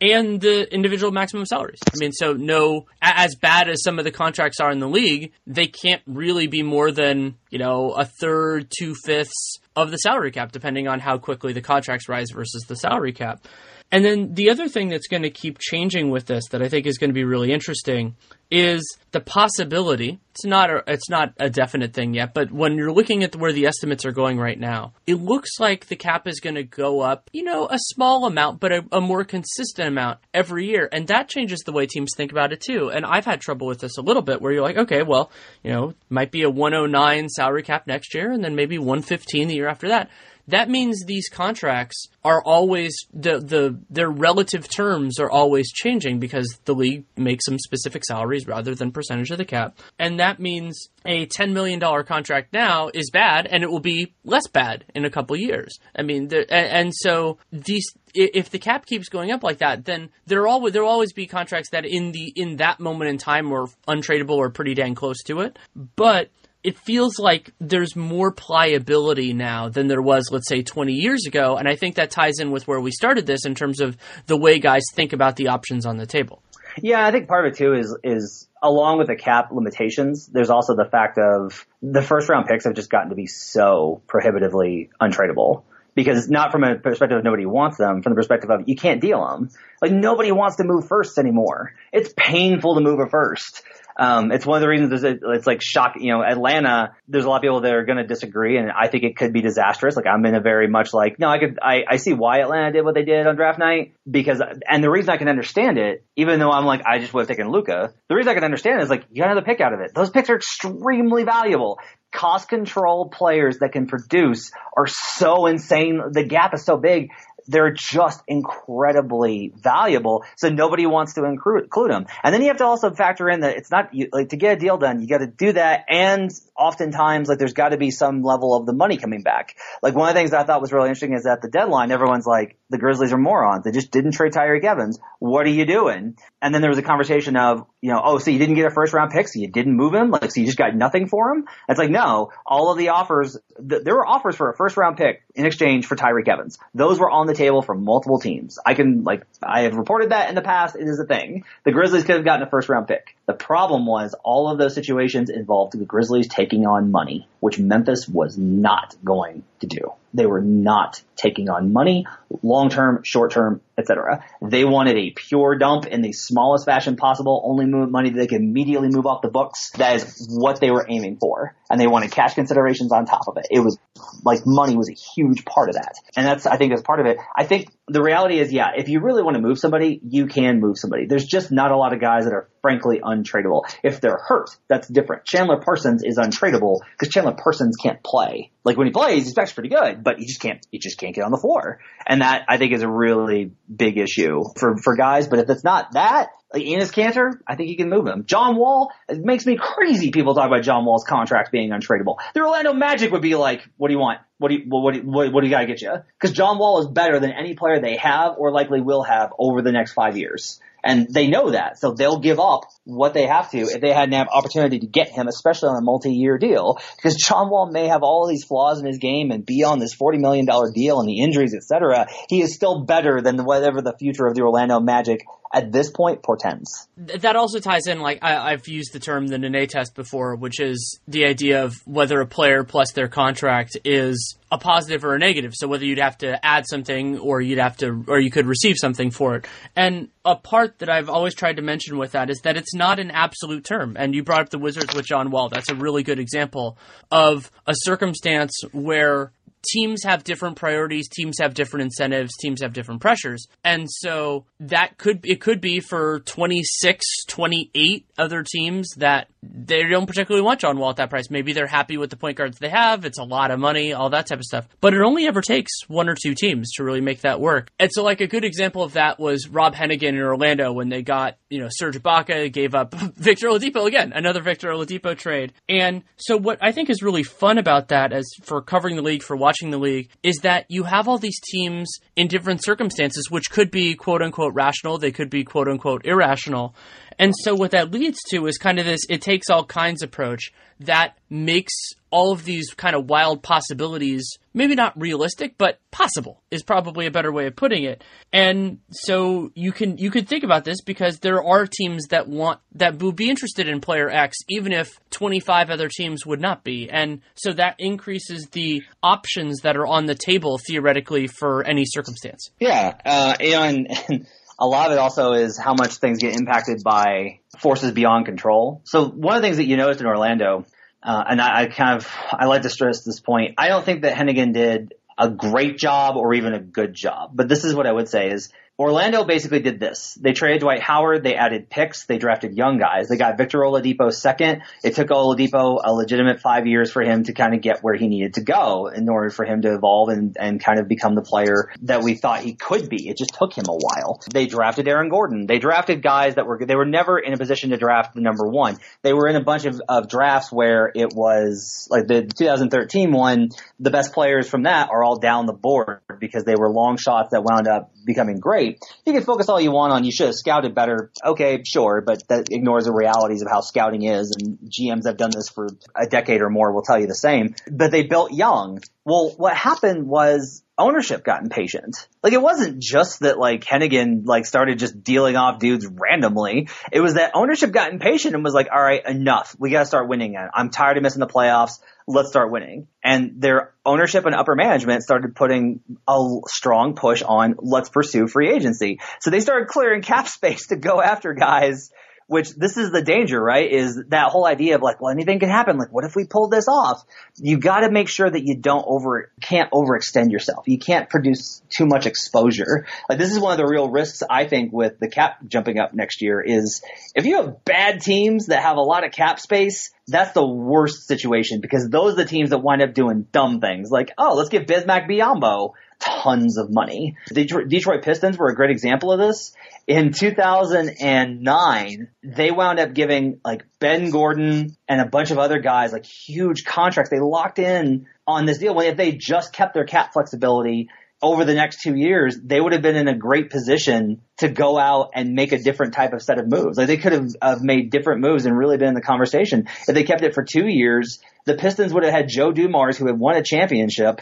And the individual maximum salaries. I mean, so no, as bad as some of the contracts are in the league, they can't really be more than you know a third, two fifths of the salary cap, depending on how quickly the contracts rise versus the salary cap. And then the other thing that's going to keep changing with this that I think is going to be really interesting is the possibility. It's not a, it's not a definite thing yet, but when you're looking at where the estimates are going right now, it looks like the cap is going to go up, you know, a small amount, but a, a more consistent amount every year, and that changes the way teams think about it too. And I've had trouble with this a little bit, where you're like, okay, well, you know, might be a 109 salary cap next year, and then maybe 115 the year after that that means these contracts are always the the their relative terms are always changing because the league makes some specific salaries rather than percentage of the cap, and that means a ten million dollar contract now is bad, and it will be less bad in a couple years. I mean, and, and so these if the cap keeps going up like that, then there always there will always be contracts that in the in that moment in time were untradeable or pretty dang close to it. But it feels like there's more pliability now than there was, let's say, 20 years ago. And I think that ties in with where we started this in terms of the way guys think about the options on the table. Yeah, I think part of it too is is along with the cap limitations, there's also the fact of the first round picks have just gotten to be so prohibitively untradeable. Because not from a perspective of nobody wants them, from the perspective of you can't deal them. Like nobody wants to move first anymore. It's painful to move a first. Um, it's one of the reasons it's, it's like shock, you know, Atlanta, there's a lot of people that are going to disagree and I think it could be disastrous. Like I'm in a very much like, no, I could, I, I see why Atlanta did what they did on draft night because, and the reason I can understand it, even though I'm like, I just would have taken Luka, the reason I can understand is like, you got another pick out of it. Those picks are extremely valuable cost control players that can produce are so insane. The gap is so big they're just incredibly valuable. So nobody wants to include, them. And then you have to also factor in that it's not like to get a deal done, you got to do that. And oftentimes, like there's got to be some level of the money coming back. Like one of the things I thought was really interesting is at the deadline, everyone's like, the Grizzlies are morons. They just didn't trade Tyreke Evans. What are you doing? And then there was a conversation of, you know, oh, so you didn't get a first round pick, so you didn't move him? Like, so you just got nothing for him? It's like, no, all of the offers, th- there were offers for a first round pick in exchange for Tyreke Evans. Those were on the table for multiple teams. I can, like, I have reported that in the past. It is a thing. The Grizzlies could have gotten a first round pick. The problem was all of those situations involved the Grizzlies taking on money, which Memphis was not going to do. They were not taking on money, long term, short term, etc. They wanted a pure dump in the smallest fashion possible, only move money that they could immediately move off the books. That is what they were aiming for. And they wanted cash considerations on top of it. It was like money was a huge part of that. And that's, I think that's part of it. I think the reality is, yeah, if you really want to move somebody, you can move somebody. There's just not a lot of guys that are frankly untradeable. If they're hurt, that's different. Chandler Parsons is untradeable because Chandler Parsons can't play. Like when he plays, he's actually pretty good, but he just can't, he just can't get on the floor. And that I think is a really big issue for, for guys. But if it's not that, like Enes Kanter, I think you can move him. John Wall, it makes me crazy people talk about John Wall's contract being untradeable. The Orlando Magic would be like, what do you want? What do you, what do you, what, what do you gotta get you? Cause John Wall is better than any player they have or likely will have over the next five years. And they know that, so they'll give up what they have to if they had an opportunity to get him, especially on a multi-year deal. Because John Wall may have all these flaws in his game and be on this $40 million deal and the injuries, etc. He is still better than whatever the future of the Orlando Magic at this point portends. That also ties in, like I, have used the term the Nene test before, which is the idea of whether a player plus their contract is a positive or a negative. So whether you'd have to add something or you'd have to, or you could receive something for it. And a part that I've always tried to mention with that is that it's not an absolute term. And you brought up the Wizards with John Wall. That's a really good example of a circumstance where teams have different priorities, teams have different incentives, teams have different pressures. And so that could it could be for 26, 28 other teams that they don't particularly want John Wall at that price. Maybe they're happy with the point guards they have. It's a lot of money, all that type of stuff. But it only ever takes one or two teams to really make that work. And so like a good example of that was Rob Hennigan in Orlando when they got, you know, Serge Ibaka gave up Victor Oladipo again, another Victor Oladipo trade. And so what I think is really fun about that as for covering the league, for watching the league, is that you have all these teams in different circumstances, which could be quote unquote rational. They could be quote unquote irrational. And so what that leads to is kind of this it takes all kinds approach that makes all of these kind of wild possibilities maybe not realistic but possible is probably a better way of putting it. And so you can you could think about this because there are teams that want that would be interested in player X even if 25 other teams would not be. And so that increases the options that are on the table theoretically for any circumstance. Yeah, uh, and a lot of it also is how much things get impacted by forces beyond control. So one of the things that you noticed in Orlando, uh, and I, I kind of I like to stress this point. I don't think that Hennigan did a great job or even a good job, but this is what I would say is Orlando basically did this. They traded Dwight Howard. They added picks. They drafted young guys. They got Victor Oladipo second. It took Oladipo a legitimate five years for him to kind of get where he needed to go in order for him to evolve and, and kind of become the player that we thought he could be. It just took him a while. They drafted Aaron Gordon. They drafted guys that were, they were never in a position to draft the number one. They were in a bunch of, of drafts where it was like the 2013 one, the best players from that are all down the board because they were long shots that wound up becoming great. You can focus all you want on you should have scouted better. Okay, sure, but that ignores the realities of how scouting is and GMs have done this for a decade or more will tell you the same. But they built young. Well, what happened was ownership got impatient. Like it wasn't just that like Hennigan like started just dealing off dudes randomly. It was that ownership got impatient and was like, all right, enough. We got to start winning. I'm tired of missing the playoffs. Let's start winning. And their ownership and upper management started putting a strong push on let's pursue free agency. So they started clearing cap space to go after guys which this is the danger, right? Is that whole idea of like, well, anything can happen. Like, what if we pull this off? You got to make sure that you don't over, can't overextend yourself. You can't produce too much exposure. Like, this is one of the real risks I think with the cap jumping up next year is if you have bad teams that have a lot of cap space, that's the worst situation because those are the teams that wind up doing dumb things like, oh, let's give Bismack Biyombo tons of money. The Detroit Pistons were a great example of this. In 2009, they wound up giving like Ben Gordon and a bunch of other guys like huge contracts. They locked in on this deal when if they just kept their cap flexibility over the next two years, they would have been in a great position to go out and make a different type of set of moves. Like they could have, have made different moves and really been in the conversation. If they kept it for two years, the Pistons would have had Joe Dumars, who had won a championship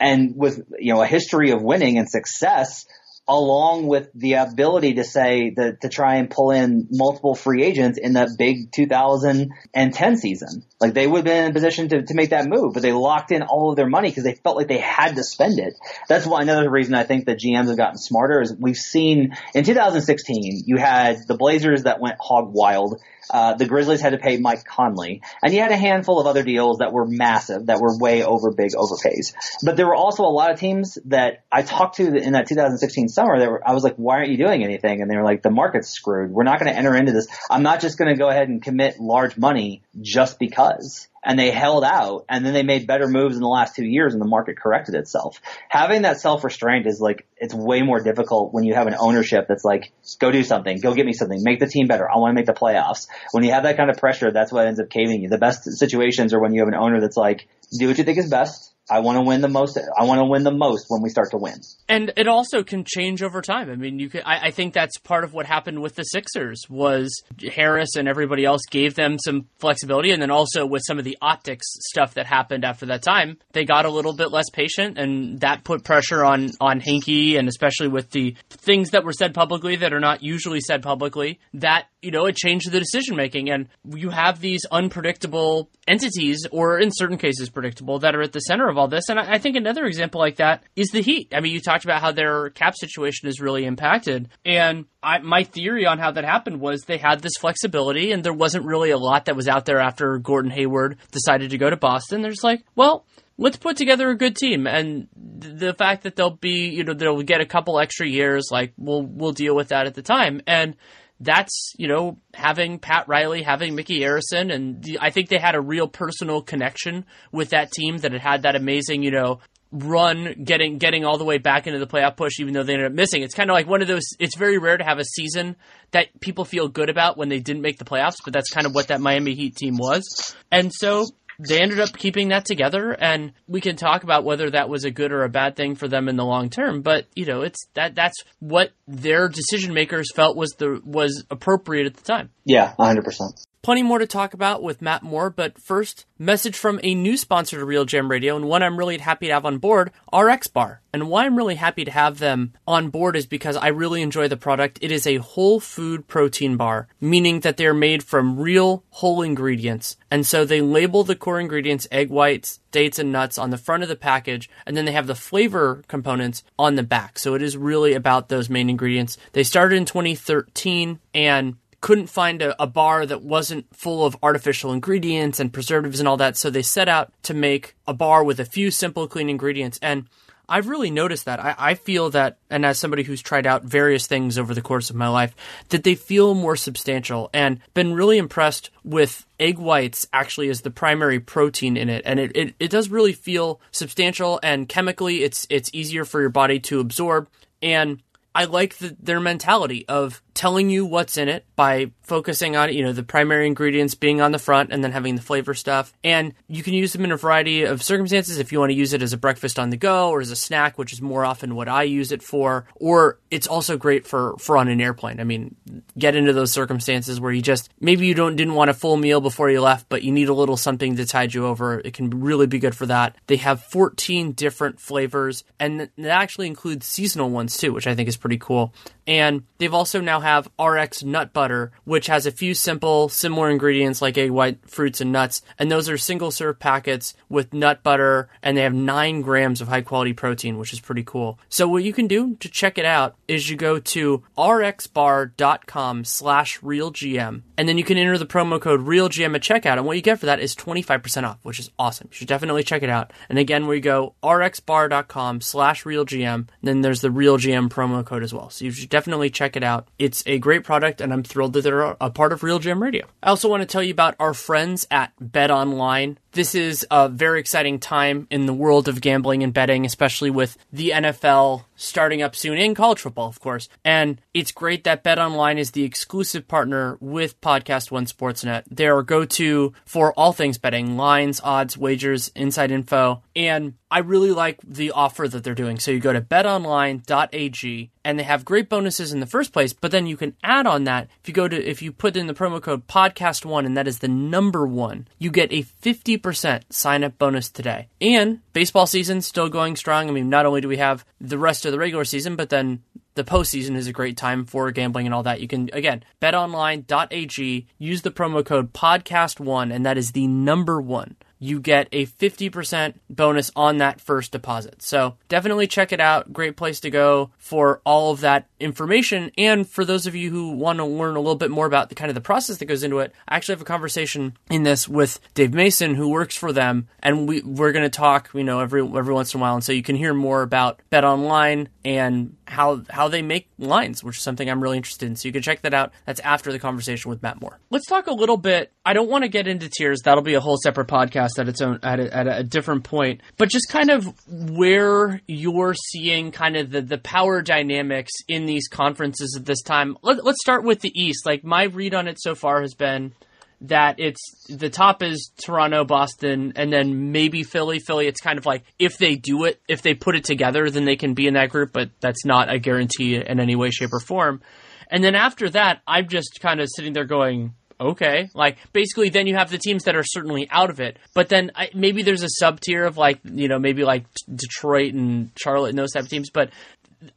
and with, you know, a history of winning and success along with the ability to say that to try and pull in multiple free agents in that big 2010 season. Like they would have been in a position to, to make that move, but they locked in all of their money because they felt like they had to spend it. That's why another reason I think that GMs have gotten smarter is we've seen in 2016 you had the Blazers that went hog wild uh, the Grizzlies had to pay Mike Conley, and he had a handful of other deals that were massive, that were way over big overpays. But there were also a lot of teams that I talked to in that 2016 summer that were, I was like, why aren't you doing anything? And they were like, the market's screwed. We're not going to enter into this. I'm not just going to go ahead and commit large money just because and they held out and then they made better moves in the last two years and the market corrected itself. Having that self restraint is like, it's way more difficult when you have an ownership that's like, go do something, go get me something, make the team better. I want to make the playoffs. When you have that kind of pressure, that's what ends up caving you. The best situations are when you have an owner that's like, do what you think is best I want to win the most. I want to win the most when we start to win. And it also can change over time. I mean, you could. I, I, think that's part of what happened with the Sixers was Harris and everybody else gave them some flexibility, and then also with some of the optics stuff that happened after that time, they got a little bit less patient, and that put pressure on on Hinkie, and especially with the things that were said publicly that are not usually said publicly. That you know, it changed the decision making, and you have these unpredictable entities, or in certain cases predictable, that are at the center of all this. And I, think another example like that is the Heat. I mean, you talked about how their cap situation is really impacted, and I, my theory on how that happened was they had this flexibility, and there wasn't really a lot that was out there after Gordon Hayward decided to go to Boston. There's like, well, let's put together a good team. And the fact that they'll be, you know, they'll get a couple extra years, like we'll we'll deal with that at the time. And that's you know having Pat Riley, having Mickey Arison, and the, I think they had a real personal connection with that team that had had that amazing you know run getting getting all the way back into the playoff push even though they ended up missing. It's kind of like one of those it's very rare to have a season that people feel good about when they didn't make the playoffs but that's kind of what that Miami Heat team was. And so they ended up keeping that together and we can talk about whether that was a good or a bad thing for them in the long term but you know it's that that's what their decision makers felt was the was appropriate at the time. Yeah 100% Plenty more to talk about with Matt Moore, but first, message from a new sponsor to RealGM Radio, and one I'm really happy to have on board, RX Bar. And why I'm really happy to have them on board is because I really enjoy the product. It is a whole food protein bar, meaning that they're made from real whole ingredients. And so they label the core ingredients, egg whites, dates, and nuts on the front of the package, and then they have the flavor components on the back. So it is really about those main ingredients. They started in 2013 and couldn't find a, a, bar that wasn't full of artificial ingredients and preservatives and all that. So they set out to make a bar with a few simple, clean ingredients. And I've really noticed that. I, I, feel that, and as somebody who's tried out various things over the course of my life, that they feel more substantial and been really impressed with egg whites actually as the primary protein in it. And it, it, it does really feel substantial and chemically it's it's easier for your body to absorb. And I like the, their mentality of telling you what's in it by focusing on, you know, the primary ingredients being on the front and then having the flavor stuff. And you can use them in a variety of circumstances if you want to use it as a breakfast on the go or as a snack, which is more often what I use it for. Or it's also great for, for on an airplane. I mean, get into those circumstances where you just, maybe you don't, didn't want a full meal before you left, but you need a little something to tide you over. It can really be good for that. They have 14 different flavors and that actually includes seasonal ones too, which I think is pretty cool. And they've also now have RX nut butter, which has a few simple, similar ingredients like egg white, fruits, and nuts. And those are single serve packets with nut butter, and they have nine grams of high quality protein, which is pretty cool. So what you can do to check it out is you go to rxbar.com slash realgm, and then you can enter the promo code realgm at checkout. And what you get for that is 25% off, which is awesome. You should definitely check it out. And again, we go rxbar.com slash realgm, then there's the realgm promo code as well. So you should definitely check it out. It's a great product, and I'm thrilled that they're a part of RealGM Radio. I also want to tell you about our friends at Bet Online. This is a very exciting time in the world of gambling and betting, especially with the NFL starting up soon in college football, of course. And it's great that Bet Online is the exclusive partner with Podcast One Sportsnet. They're our go to for all things betting lines, odds, wagers, inside info. And I really like the offer that they're doing. So you go to betonline.ag and they have great bonuses in the first place, but then you can add on that if you go to if you put in the promo code podcast one and that is the number one, you get a 50% sign up bonus today. And baseball season still going strong. I mean, not only do we have the rest of the regular season, but then the postseason is a great time for gambling and all that. You can, again, betonline.ag, use the promo code podcast1, and that is the number one you get a 50% bonus on that first deposit. So definitely check it out. Great place to go for all of that information. And for those of you who want to learn a little bit more about the kind of the process that goes into it, I actually have a conversation in this with Dave Mason, who works for them. And we, we're going to talk, you know, every, every once in a while. And so you can hear more about Bet Online and how, how they make lines, which is something I'm really interested in. So you can check that out. That's after the conversation with Matt Moore. Let's talk a little bit. I don't want to get into tears. That'll be a whole separate podcast at its own at a, at a different point. But just kind of where you're seeing kind of the the power dynamics in these conferences at this time. Let, let's start with the East. Like my read on it so far has been that it's the top is Toronto, Boston, and then maybe Philly. Philly, it's kind of like if they do it, if they put it together, then they can be in that group, but that's not a guarantee in any way, shape, or form. And then after that, I'm just kind of sitting there going, okay. Like basically, then you have the teams that are certainly out of it, but then I, maybe there's a sub tier of like you know maybe like Detroit and Charlotte and those type of teams, but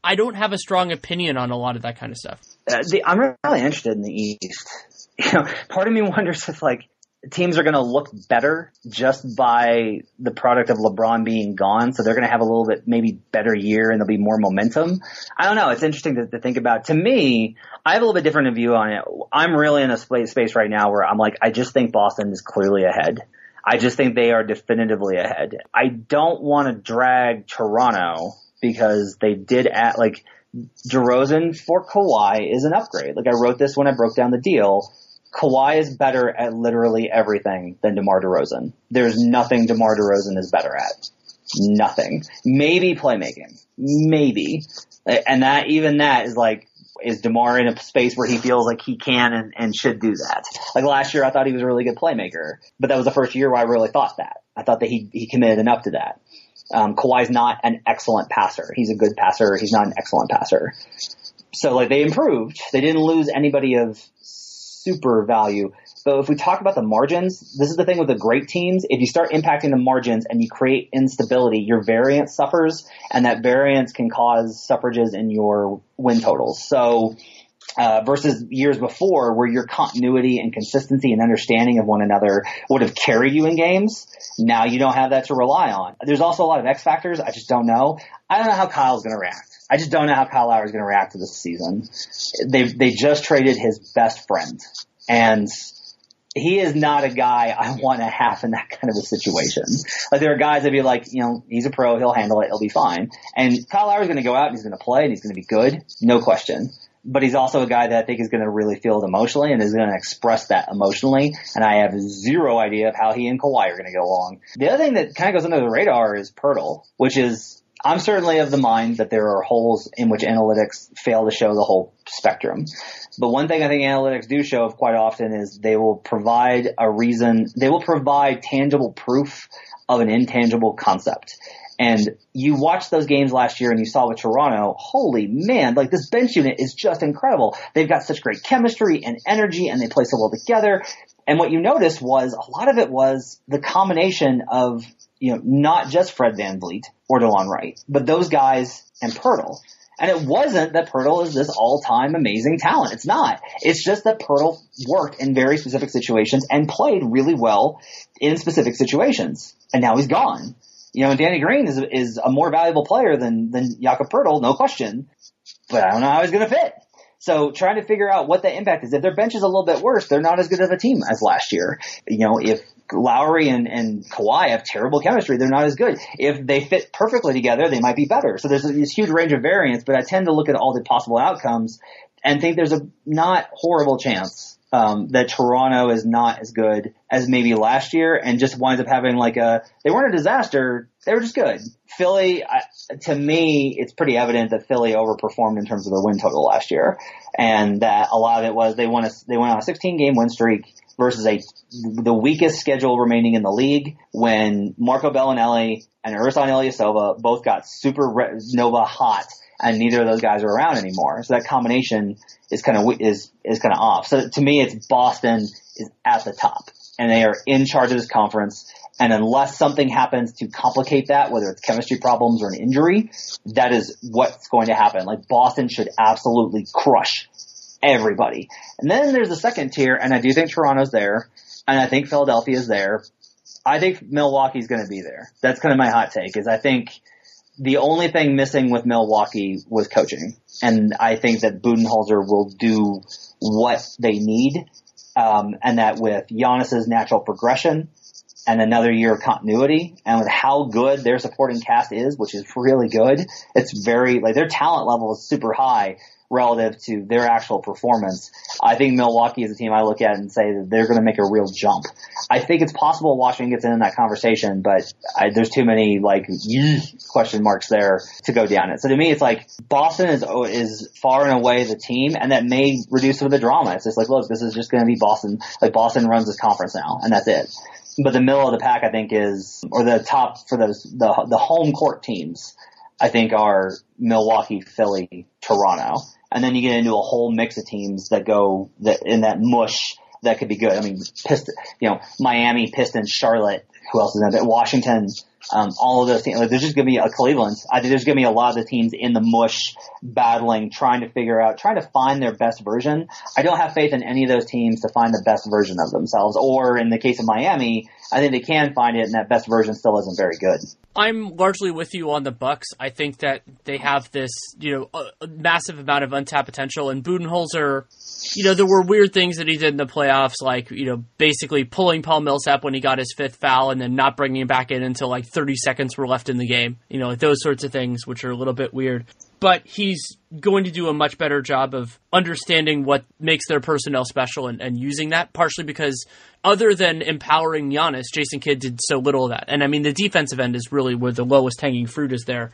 I don't have a strong opinion on a lot of that kind of stuff. Uh, the, I'm really interested in the East. You know, part of me wonders if like teams are going to look better just by the product of LeBron being gone. So they're going to have a little bit maybe better year and there'll be more momentum. I don't know. It's interesting to, to think about. To me, I have a little bit different view on it. I'm really in a space right now where I'm like, I just think Boston is clearly ahead. I just think they are definitively ahead. I don't want to drag Toronto because they did at like DeRozan for Kawhi is an upgrade. Like I wrote this when I broke down the deal. Kawhi is better at literally everything than DeMar DeRozan. There's nothing DeMar DeRozan is better at. Nothing. Maybe playmaking. Maybe. And that, even that is like, is DeMar in a space where he feels like he can and, and should do that? Like last year I thought he was a really good playmaker, but that was the first year where I really thought that. I thought that he, he committed enough to that. Um, Kawhi's not an excellent passer. He's a good passer. He's not an excellent passer. So like they improved. They didn't lose anybody of super value. But if we talk about the margins, this is the thing with the great teams. If you start impacting the margins and you create instability, your variance suffers, and that variance can cause suffrages in your win totals. So, uh, versus years before where your continuity and consistency and understanding of one another would have carried you in games. Now you don't have that to rely on. There's also a lot of X factors. I just don't know. I don't know how Kyle's going to react. I just don't know how Kyle Lowry is going to react to this season. They they just traded his best friend, and he is not a guy I want to have in that kind of a situation. Like there are guys that be like, you know, he's a pro, he'll handle it, he'll be fine. And Kyle Lowry's going to go out and he's going to play and he's going to be good, no question. But he's also a guy that I think is going to really feel it emotionally and is going to express that emotionally. And I have zero idea of how he and Kawhi are going to go along. The other thing that kind of goes under the radar is Poeltl, which is I'm certainly of the mind that there are holes in which analytics fail to show the whole spectrum. But one thing I think analytics do show quite often is they will provide a reason, they will provide tangible proof of an intangible concept. And you watched those games last year and you saw with Toronto, holy man, like this bench unit is just incredible. They've got such great chemistry and energy and they play so well together. And what you noticed was a lot of it was the combination of, you know, not just Fred VanVleet or DeLon Wright, but those guys and Poeltl. And it wasn't that Poeltl is this all-time amazing talent. It's not. It's just that Poeltl worked in very specific situations and played really well in specific situations. And now he's gone. You know, and Danny Green is is a more valuable player than than Jakob Poeltl, no question. But I don't know how he's going to fit. So trying to figure out what the impact is. If their bench is a little bit worse, they're not as good of a team as last year. You know, if Lowry and, and Kawhi have terrible chemistry, they're not as good. If they fit perfectly together, they might be better. So there's this huge range of variance, but I tend to look at all the possible outcomes and think there's a not horrible chance um, that Toronto is not as good as maybe last year and just winds up having like a, they weren't a disaster, they were just good. Philly, I, to me, it's pretty evident that Philly overperformed in terms of their win total last year, and that a lot of it was they won a, they went on a 16 game win streak versus a the weakest schedule remaining in the league when Marco Belinelli and Ersan Ilyasova both got super nova hot and neither of those guys are around anymore. So that combination is kind of is is kind of off. So to me, it's Boston is at the top. and they are in charge of this conference. And unless something happens to complicate that, whether it's chemistry problems or an injury, that is what's going to happen. Like Boston should absolutely crush everybody. And then there's the second tier, and I do think Toronto's there, and I think Philadelphia is there. I think Milwaukee's going to be there. That's kind of my hot take. Is I think the only thing missing with Milwaukee was coaching, and I think that Budenholzer will do what they need, um, and that with Giannis's natural progression and another year of continuity, and with how good their supporting cast is, which is really good, it's very like their talent level is super high relative to their actual performance. I think Milwaukee is a team I look at and say that they're going to make a real jump. I think it's possible Washington gets in that conversation, but I, there's too many like question marks there to go down it. So to me, it's like Boston is oh, is far and away the team, and that may reduce some of the drama. It's just like, look, this is just going to be Boston. Like Boston runs this conference now, and that's it. But the middle of the pack, I think, is or the top for those the the home court teams. I think are Milwaukee, Philly, Toronto and then you get into a whole mix of teams that go that in that mush that could be good. I mean, Piston, you know, Miami, Pistons, Charlotte. Who else is in there? Washington. Um, all of those teams. Like, there's just gonna be a Cleveland. I think there's gonna be a lot of the teams in the mush, battling, trying to figure out, trying to find their best version. I don't have faith in any of those teams to find the best version of themselves. Or in the case of Miami, I think they can find it, and that best version still isn't very good. I'm largely with you on the Bucks. I think that they have this, you know, a, a massive amount of untapped potential, and Budenholzer you know, there were weird things that he did in the playoffs, like, you know, basically pulling Paul Millsap when he got his fifth foul and then not bringing him back in until like 30 seconds were left in the game. You know, those sorts of things, which are a little bit weird. But he's going to do a much better job of understanding what makes their personnel special and, and using that, partially because other than empowering Giannis, Jason Kidd did so little of that. And I mean, the defensive end is really where the lowest hanging fruit is there.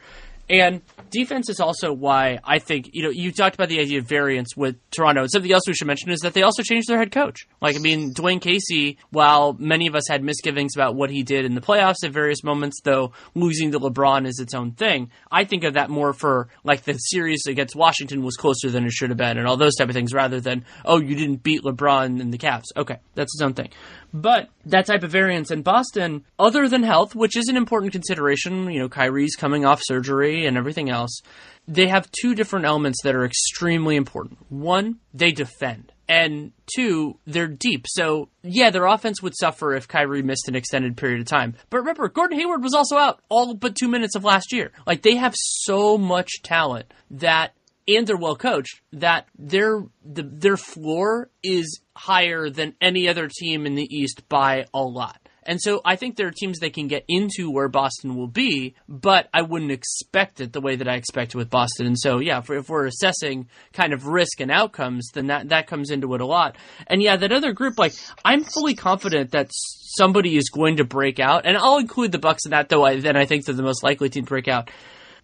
And defense is also why I think, you know, you talked about the idea of variance with Toronto. And something else we should mention is that they also changed their head coach. Like, I mean, Dwayne Casey, while many of us had misgivings about what he did in the playoffs at various moments, though losing to LeBron is its own thing, I think of that more for, like, the series against Washington was closer than it should have been and all those type of things rather than, oh, you didn't beat LeBron and the Cavs. Okay, that's its own thing. But that type of variance in Boston, other than health, which is an important consideration, you know, Kyrie's coming off surgery and everything else, they have two different elements that are extremely important. One, they defend. And two, they're deep. So, yeah, their offense would suffer if Kyrie missed an extended period of time. But remember, Gordon Hayward was also out all but two minutes of last year. Like, they have so much talent that and they're well coached that their the, their floor is higher than any other team in the East by a lot. And so I think there are teams they can get into where Boston will be, but I wouldn't expect it the way that I expect it with Boston. And so, yeah, if, if we're assessing kind of risk and outcomes, then that, that comes into it a lot. And yeah, that other group, like, I'm fully confident that somebody is going to break out. And I'll include the Bucks in that, though I, then I think they're the most likely team to break out.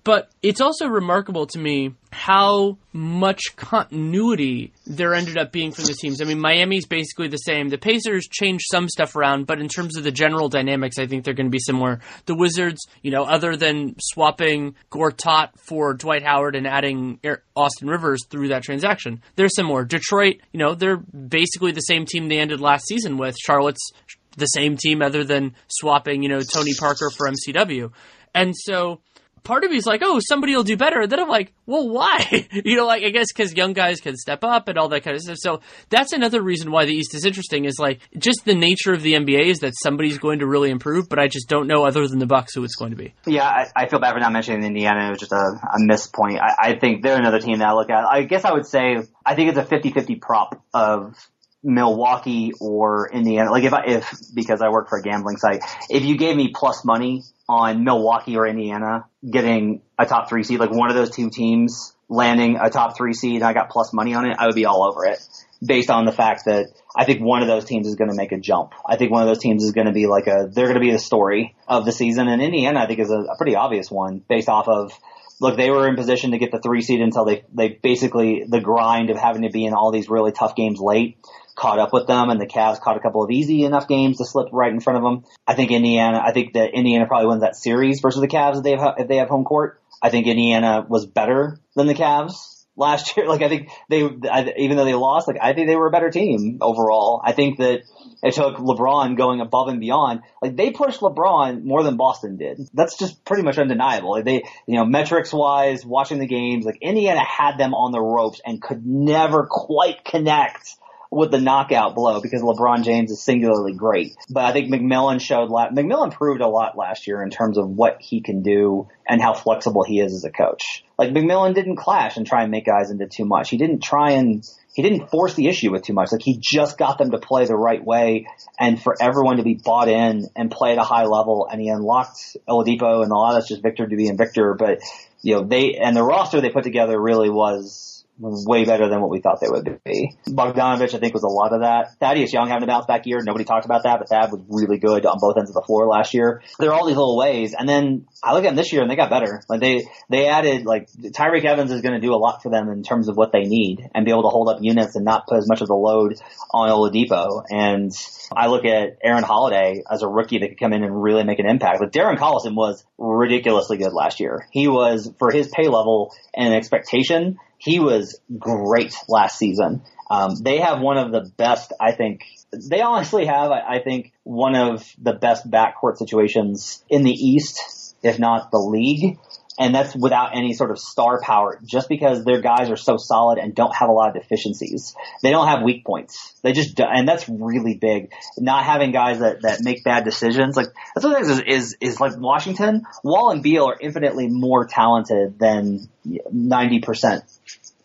But it's also remarkable to me how much continuity there ended up being from the teams. I mean, Miami's basically the same. The Pacers changed some stuff around, but in terms of the general dynamics, I think they're going to be similar. The Wizards, you know, other than swapping Gortat for Dwight Howard and adding Austin Rivers through that transaction, they're similar. Detroit, you know, they're basically the same team they ended last season with. Charlotte's the same team other than swapping, you know, Tony Parker for MCW. And so part of me is like, oh, somebody will do better. And then I'm like, well, why? you know, like I guess because young guys can step up and all that kind of stuff. So that's another reason why the East is interesting. Is like just the nature of the NBA is that somebody's going to really improve, but I just don't know other than the Bucks who it's going to be. Yeah, I, I feel bad for not mentioning Indiana. It was just a, a missed point. I, I think they're another team that I look at. I guess I would say I think it's a 50-50 prop of Milwaukee or Indiana. Like if I, if, because I work for a gambling site, if you gave me plus money on Milwaukee or Indiana getting a top three seed, like one of those two teams landing a top three seed and I got plus money on it, I would be all over it based on the fact that I think one of those teams is going to make a jump. I think one of those teams is going to be like a, they're going to be the story of the season and Indiana I think is a, a pretty obvious one based off of look, they were in position to get the three seed until they, they basically, the grind of having to be in all these really tough games late caught up with them, and the Cavs caught a couple of easy enough games to slip right in front of them. I think Indiana. I think that Indiana probably wins that series versus the Cavs if they have if they have home court. I think Indiana was better than the Cavs last year. Like I think they, I, even though they lost, like I think they were a better team overall. I think that it took LeBron going above and beyond. Like they pushed LeBron more than Boston did. That's just pretty much undeniable. Like they, you know, metrics wise, watching the games, like Indiana had them on the ropes and could never quite connect with the knockout blow because LeBron James is singularly great. But I think McMillan showed a lot, McMillan proved a lot last year in terms of what he can do and how flexible he is as a coach. Like McMillan didn't clash and try and make guys into too much. He didn't try and he didn't force the issue with too much. Like he just got them to play the right way and for everyone to be bought in and play at a high level. And he unlocked Oladipo and a lot of that's just Victor to be in Victor. But you know, they, and the roster they put together really was way better than what we thought they would be. Bogdanovich, I think, was a lot of that. Thaddeus Young having a bounce back year. Nobody talked about that, but Thad was really good on both ends of the floor last year. There are all these little ways. And then I look at them this year and they got better. Like they, they added, like, Tyreke Evans is going to do a lot for them in terms of what they need and be able to hold up units and not put as much of the load on Oladipo. And I look at Aaron Holiday as a rookie that could come in and really make an impact. But Darren Collison was ridiculously good last year. He was, for his pay level and expectation, he was great last season. Um, they have one of the best, I think, they honestly have, I, I think, one of the best backcourt situations in the East, if not the league and that's without any sort of star power, just because their guys are so solid and don't have a lot of deficiencies. They don't have weak points. They just, and that's really big. Not having guys that, that make bad decisions. Like, that's what is, is, is like Washington, Wall and Beal are infinitely more talented than 90%.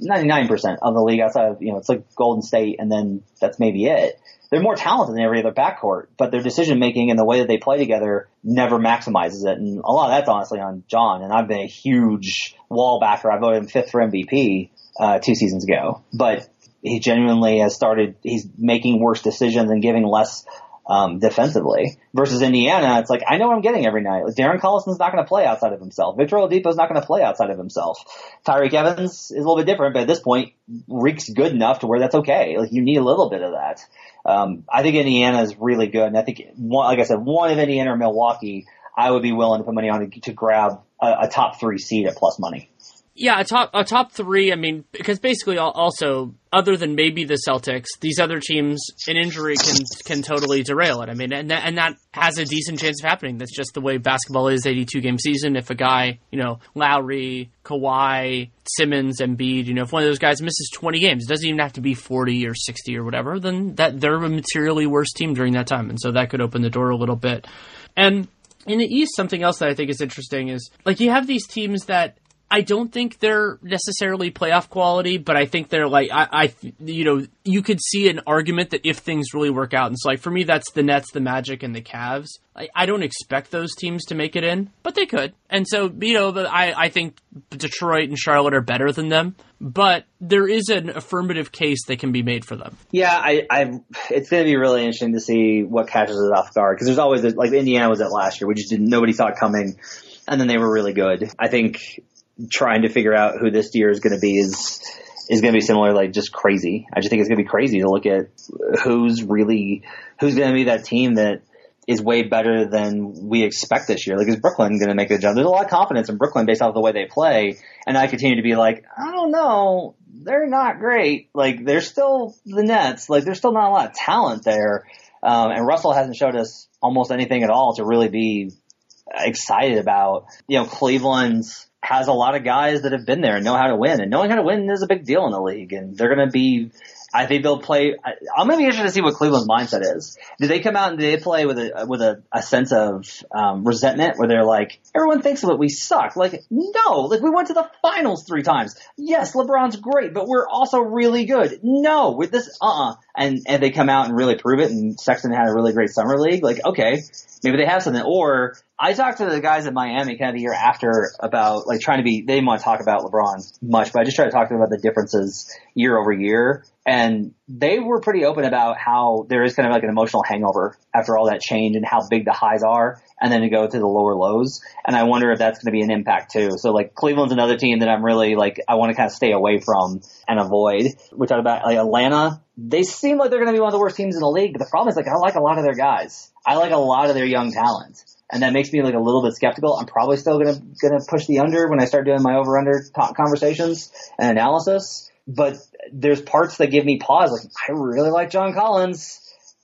99% of the league outside of, you know, it's like Golden State and then that's maybe it they're more talented than every other backcourt, but their decision making and the way that they play together never maximizes it. And a lot of that's honestly on John. And I've been a huge wall backer. I voted him fifth for MVP uh, two seasons ago, but he genuinely has started. He's making worse decisions and giving less um, defensively. Versus Indiana, it's like I know what I'm getting every night. Like Darren Collison's not going to play outside of himself. Victor Oladipo's not going to play outside of himself. Tyreke Evans is a little bit different, but at this point, Reek's good enough to where that's okay. Like you need a little bit of that. Um, I think Indiana is really good, and I think one, like I said, one of Indiana or Milwaukee, I would be willing to put money on to, to grab a, a top three seed at plus money. Yeah, a top a top three. I mean, because basically, also other than maybe the Celtics, these other teams, an injury can can totally derail it. I mean, and that, and that has a decent chance of happening. That's just the way basketball is. Eighty two game season. If a guy, you know, Lowry, Kawhi, Simmons, Embiid, you know, if one of those guys misses twenty games, it doesn't even have to be forty or sixty or whatever. Then that they're a materially worse team during that time, and so that could open the door a little bit. And in the East, something else that I think is interesting is like you have these teams that I don't think they're necessarily playoff quality, but I think they're like I, I, you know, you could see an argument that if things really work out, and so like for me, that's the Nets, the Magic, and the Cavs. I, I don't expect those teams to make it in, but they could, and so you know, I I think Detroit and Charlotte are better than them, but there is an affirmative case that can be made for them. Yeah, I, I it's going to be really interesting to see what catches us off guard because there's always like Indiana was at last year, we just didn't nobody saw it coming and then they were really good. I think trying to figure out who this year is going to be is is going to be similar, like just crazy. I just think it's going to be crazy to look at who's really who's going to be that team that is way better than we expect this year. Like, is Brooklyn going to make the jump? There's a lot of confidence in Brooklyn based off the way they play, and I continue to be like, I don't know, they're not great. Like, they're still the Nets. Like, there's still not a lot of talent there, um, and Russell hasn't showed us almost anything at all to really be excited about. You know, Cleveland's has a lot of guys that have been there and know how to win. And knowing how to win is a big deal in the league. And they're going to be, I think they'll play. I'm going to be interested to see what Cleveland's mindset is. Do they come out and do they play with a with a, a sense of um, resentment where they're like, everyone thinks that we suck? Like, no, like we went to the finals three times. Yes, LeBron's great, but we're also really good. No, with this, uh, uh and and they come out and really prove it. And Sexton had a really great summer league. Like, okay, maybe they have something. Or I talked to the guys at Miami kind of the year after about like trying to be. They didn't want to talk about LeBron much, but I just tried to talk to them about the differences year over year. And they were pretty open about how there is kind of like an emotional hangover after all that change and how big the highs are and then to go to the lower lows. And I wonder if that's going to be an impact too. So like Cleveland's another team that I'm really like, I want to kind of stay away from and avoid. We talked about like Atlanta. They seem like they're going to be one of the worst teams in the league, but the problem is like I like a lot of their guys. I like a lot of their young talent. And that makes me like a little bit skeptical. I'm probably still gonna gonna push the under when I start doing my over under conversations and analysis. But there's parts that give me pause. Like I really like John Collins.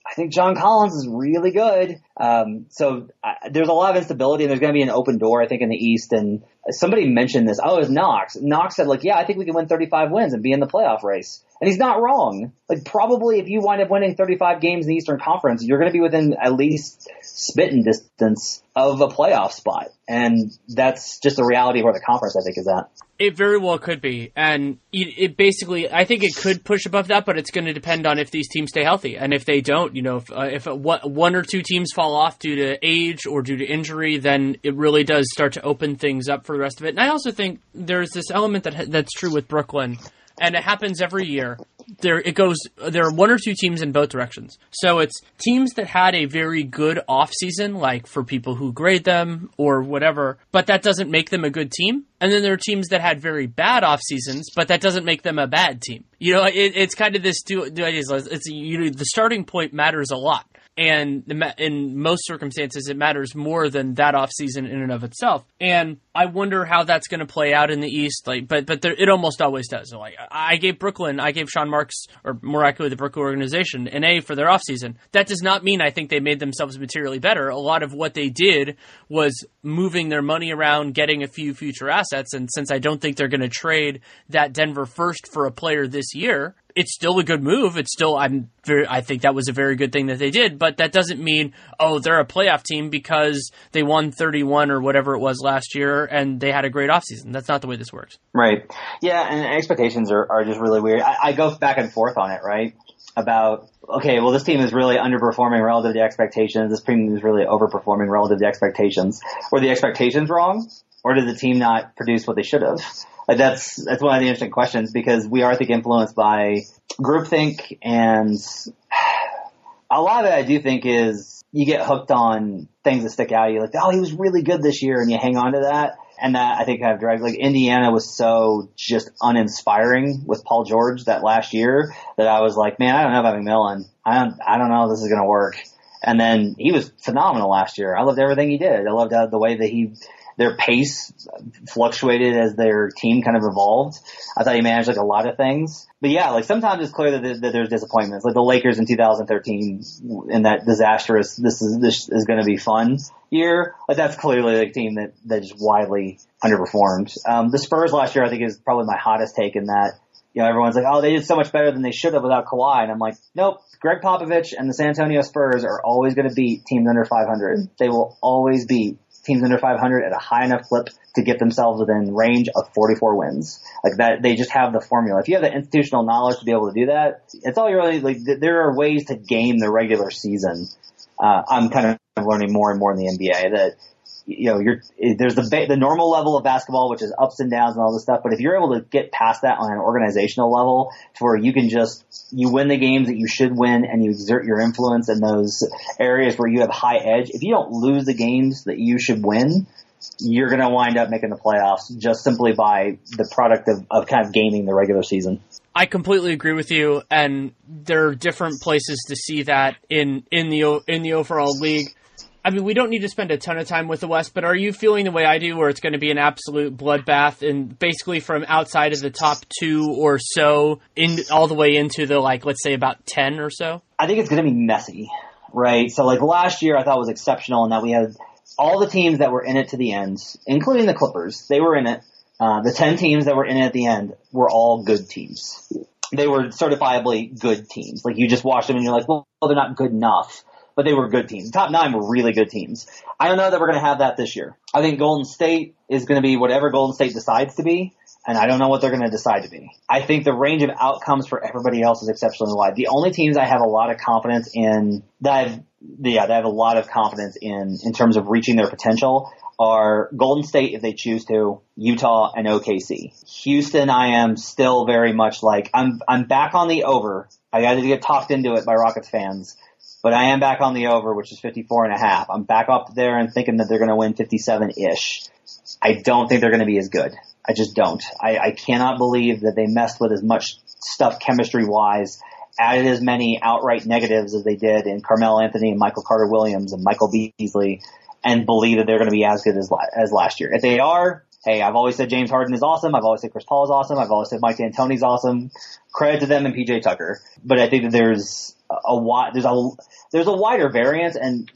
I think John Collins is really good. Um, so I, there's a lot of instability, and there's going to be an open door, I think, in the East. And somebody mentioned this. Oh, it was Knox. Knox said, like, yeah, I think we can win 35 wins and be in the playoff race. And he's not wrong. Like, probably if you wind up winning 35 games in the Eastern Conference, you're going to be within at least spitting distance of a playoff spot. And that's just the reality of where the conference, I think, is at. It very well could be, and it, basically, I think it could push above that, but it's going to depend on if these teams stay healthy, and if they don't, you know, if, uh, if one or two teams fall off due to age or due to injury, then it really does start to open things up for the rest of it. And I also think there's this element that that's true with Brooklyn and it happens every year. There it goes. There are one or two teams in both directions. So it's teams that had a very good off season, like for people who grade them or whatever, but that doesn't make them a good team. And then there are teams that had very bad off seasons, but that doesn't make them a bad team. You know, it, it's kind of this two, ideas. It's you know, the starting point matters a lot and in most circumstances it matters more than that off season in and of itself. And i wonder how that's going to play out in the east like but but there, it almost always does. Like i gave brooklyn i gave sean marks or more accurately the brooklyn organization an a for their off season that does not mean i think they made themselves materially better. A lot of what they did was moving their money around getting a few future assets and since i don't think they're going to trade that denver first for a player this year it's still a good move. It's still I'm very I think that was a very good thing that they did, but that doesn't mean oh they're a playoff team because they won 31 or whatever it was last year and they had a great offseason. That's not the way this works. Right. Yeah, and expectations are, are just really weird. I, I go back and forth on it, right? About okay, well this team is really underperforming relative to expectations. This team is really overperforming relative to expectations. Were the expectations wrong? Or did the team not produce what they should have? Like that's that's one of the interesting questions because we are, I think, influenced by groupthink, and a lot of it I do think is you get hooked on things that stick out. You like, oh, he was really good this year, and you hang on to that. And that I think kind of drives like Indiana was so just uninspiring with Paul George that last year that I was like, man, I don't know about McMillan. I don't, I don't know if this is going to work. And then he was phenomenal last year. I loved everything he did. I loved the way that he their pace fluctuated as their team kind of evolved. I thought he managed like a lot of things. But yeah, like sometimes it's clear that, that there's disappointments. Like the Lakers in 2013 in that disastrous, this is, this is going to be fun year. Like that's clearly a team that, that just widely underperformed. Um, the Spurs last year I think is probably my hottest take in that you know, everyone's like, oh, they did so much better than they should have without Kawhi. And I'm like, nope. Gregg Popovich and the San Antonio Spurs are always going to beat teams under 500. They will always beat teams under 500 at a high enough clip to get themselves within range of 44 wins. Like that, they just have the formula. If you have the institutional knowledge to be able to do that, it's all you really like. There are ways to game the regular season. Uh, I'm kind of learning more and more in the NBA that you know, you're, there's the, the normal level of basketball, which is ups and downs and all this stuff. But if you're able to get past that on an organizational level to where you can just, you win the games that you should win and you exert your influence in those areas where you have high edge. If you don't lose the games that you should win, you're going to wind up making the playoffs just simply by the product of, of kind of gaming the regular season. I completely agree with you, and there are different places to see that in in the in the overall league. I mean, we don't need to spend a ton of time with the West, but are you feeling the way I do, where it's going to be an absolute bloodbath, and basically from outside of the top two or so, in all the way into the like, let's say about ten or so? I think it's going to be messy, right? So like last year, I thought was exceptional in that we had all the teams that were in it to the end, including the Clippers. They were in it. Uh, the ten teams that were in it at the end were all good teams. They were certifiably good teams. Like you just watch them and you're like, well, they're not good enough but they were good teams. Top nine were really good teams. I don't know that we're going to have that this year. I think Golden State is going to be whatever Golden State decides to be, and I don't know what they're going to decide to be. I think the range of outcomes for everybody else is exceptionally wide. The only teams I have a lot of confidence in that I've, yeah, that have a lot of confidence in in terms of reaching their potential are Golden State if they choose to, Utah and OKC. Houston, I am still very much like I'm I'm back on the over. I got to get talked into it by Rockets fans but I am back on the over, which is 54 and a half. I'm back up there and thinking that they're going to win 57-ish. I don't think they're going to be as good. I just don't. I, I cannot believe that they messed with as much stuff chemistry wise, added as many outright negatives as they did in Carmelo Anthony and Michael Carter Williams and Michael Beasley and believe that they're going to be as good as as last year. If they are, hey, I've always said James Harden is awesome. I've always said Chris Paul is awesome. I've always said Mike D'Antoni's awesome. Credit to them and PJ Tucker. But I think that there's a there's a there's a wider variance, and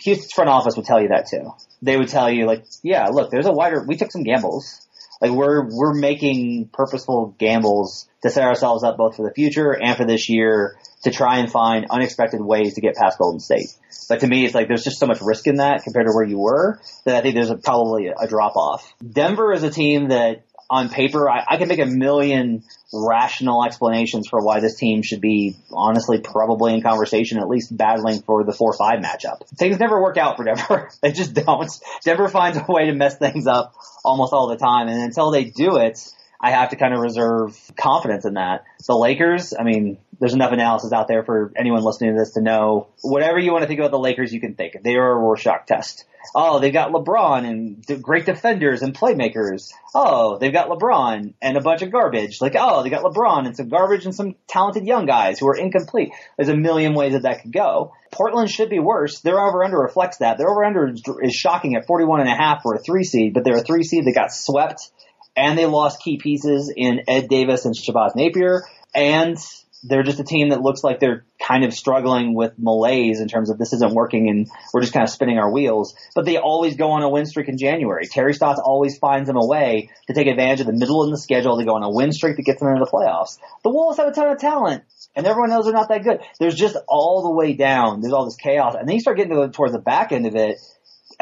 Houston's front office would tell you that too. They would tell you like, yeah, look, there's a wider. We took some gambles. Like we're we're making purposeful gambles to set ourselves up both for the future and for this year to try and find unexpected ways to get past Golden State. But to me, it's like there's just so much risk in that compared to where you were that I think there's a, probably a drop off. Denver is a team that on paper, I, I can make a million rational explanations for why this team should be honestly probably in conversation, at least battling for the 4-5 matchup. Things never work out for Denver. they just don't. Denver finds a way to mess things up almost all the time. And until they do it, I have to kind of reserve confidence in that. The Lakers, I mean, there's enough analysis out there for anyone listening to this to know whatever you want to think about the Lakers, you can think. They are a Rorschach test oh, they've got LeBron and great defenders and playmakers. Oh, they've got LeBron and a bunch of garbage. Like, oh, they got LeBron and some garbage and some talented young guys who are incomplete. There's a million ways that that could go. Portland should be worse. Their over under reflects that. Their over under is shocking at 41 and a half for a three seed, but they're a three seed that got swept and they lost key pieces in Ed Davis and Shabazz Napier and they're just a team that looks like they're kind of struggling with malaise in terms of this isn't working and we're just kind of spinning our wheels. But they always go on a win streak in January. Terry Stotts always finds them a way to take advantage of the middle of the schedule to go on a win streak that gets them into the playoffs. The Wolves have a ton of talent. And everyone knows they're not that good. There's just all the way down. There's all this chaos. And then you start getting to the, towards the back end of it.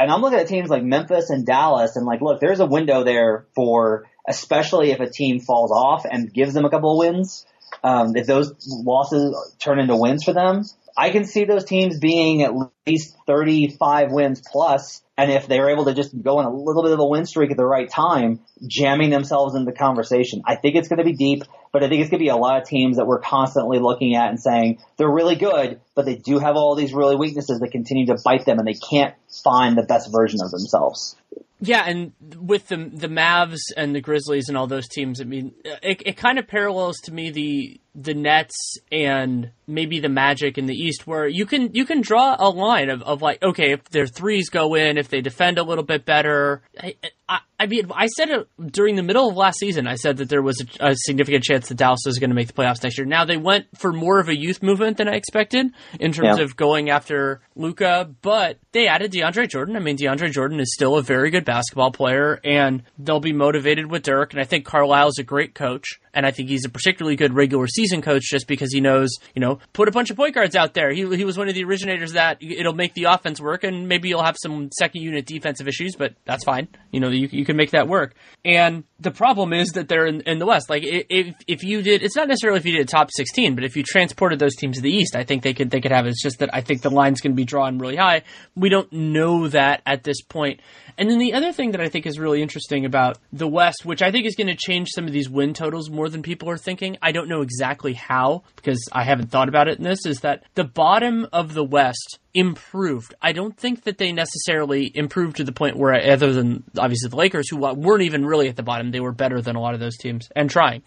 And I'm looking at teams like Memphis and Dallas and like, look, there's a window there for, especially if a team falls off and gives them a couple of wins um, if those losses turn into wins for them, I can see those teams being at least 35 wins plus, and if they're able to just go on a little bit of a win streak at the right time, jamming themselves into the conversation. I think it's going to be deep, but I think it's going to be a lot of teams that we're constantly looking at and saying they're really good, but they do have all these really weaknesses that continue to bite them, and they can't find the best version of themselves. Yeah, and with the the Mavs and the Grizzlies and all those teams, I mean, it, it kind of parallels to me the the Nets and maybe the Magic in the East, where you can you can draw a line of, of like, okay, if their threes go in, if they defend a little bit better. I, I, I mean, I said it during the middle of last season. I said that there was a, a significant chance that Dallas was going to make the playoffs next year. Now they went for more of a youth movement than I expected in terms yeah. of going after Luka but they added DeAndre Jordan. I mean, DeAndre Jordan is still a very good basketball player, and they'll be motivated with Dirk. And I think Carlisle is a great coach, and I think he's a particularly good regular season coach just because he knows, you know, put a bunch of point guards out there. He, he was one of the originators that it'll make the offense work, and maybe you'll have some second unit defensive issues, but that's fine. You know, you, you can make that work. And the problem is that they're in, in the West. Like if if you did, it's not necessarily if you did a top sixteen, but if you transported those teams to the East, I think they could they could have it. It's just that I think the line's going to be drawn really high. We don't know that at this point. And then the other thing that I think is really interesting about the West, which I think is going to change some of these win totals more than people are thinking. I don't know exactly how because I haven't thought about it in this. Is that the bottom of the West improved. I don't think that they necessarily improved to the point where, other than obviously the Lakers, who weren't even really at the bottom, they were better than a lot of those teams and trying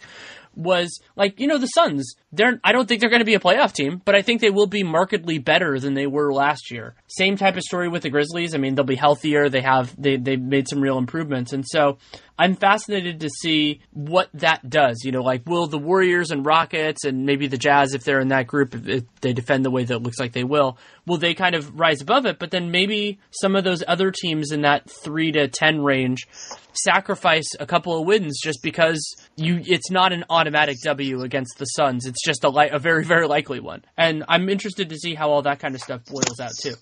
was like, you know, the Suns, they're, I don't think they're going to be a playoff team, but I think they will be markedly better than they were last year. Same type of story with the Grizzlies. I mean, they'll be healthier. They have, they, they made some real improvements. And so I'm fascinated to see what that does. You know, like will the Warriors and Rockets and maybe the Jazz, if they're in that group, if they defend the way that it looks like they will, will they kind of rise above it? But then maybe some of those other teams in that three to ten range sacrifice a couple of wins just because you it's not an automatic W against the Suns. It's just a li- a very very likely one. And I'm interested to see how all that kind of stuff boils out too.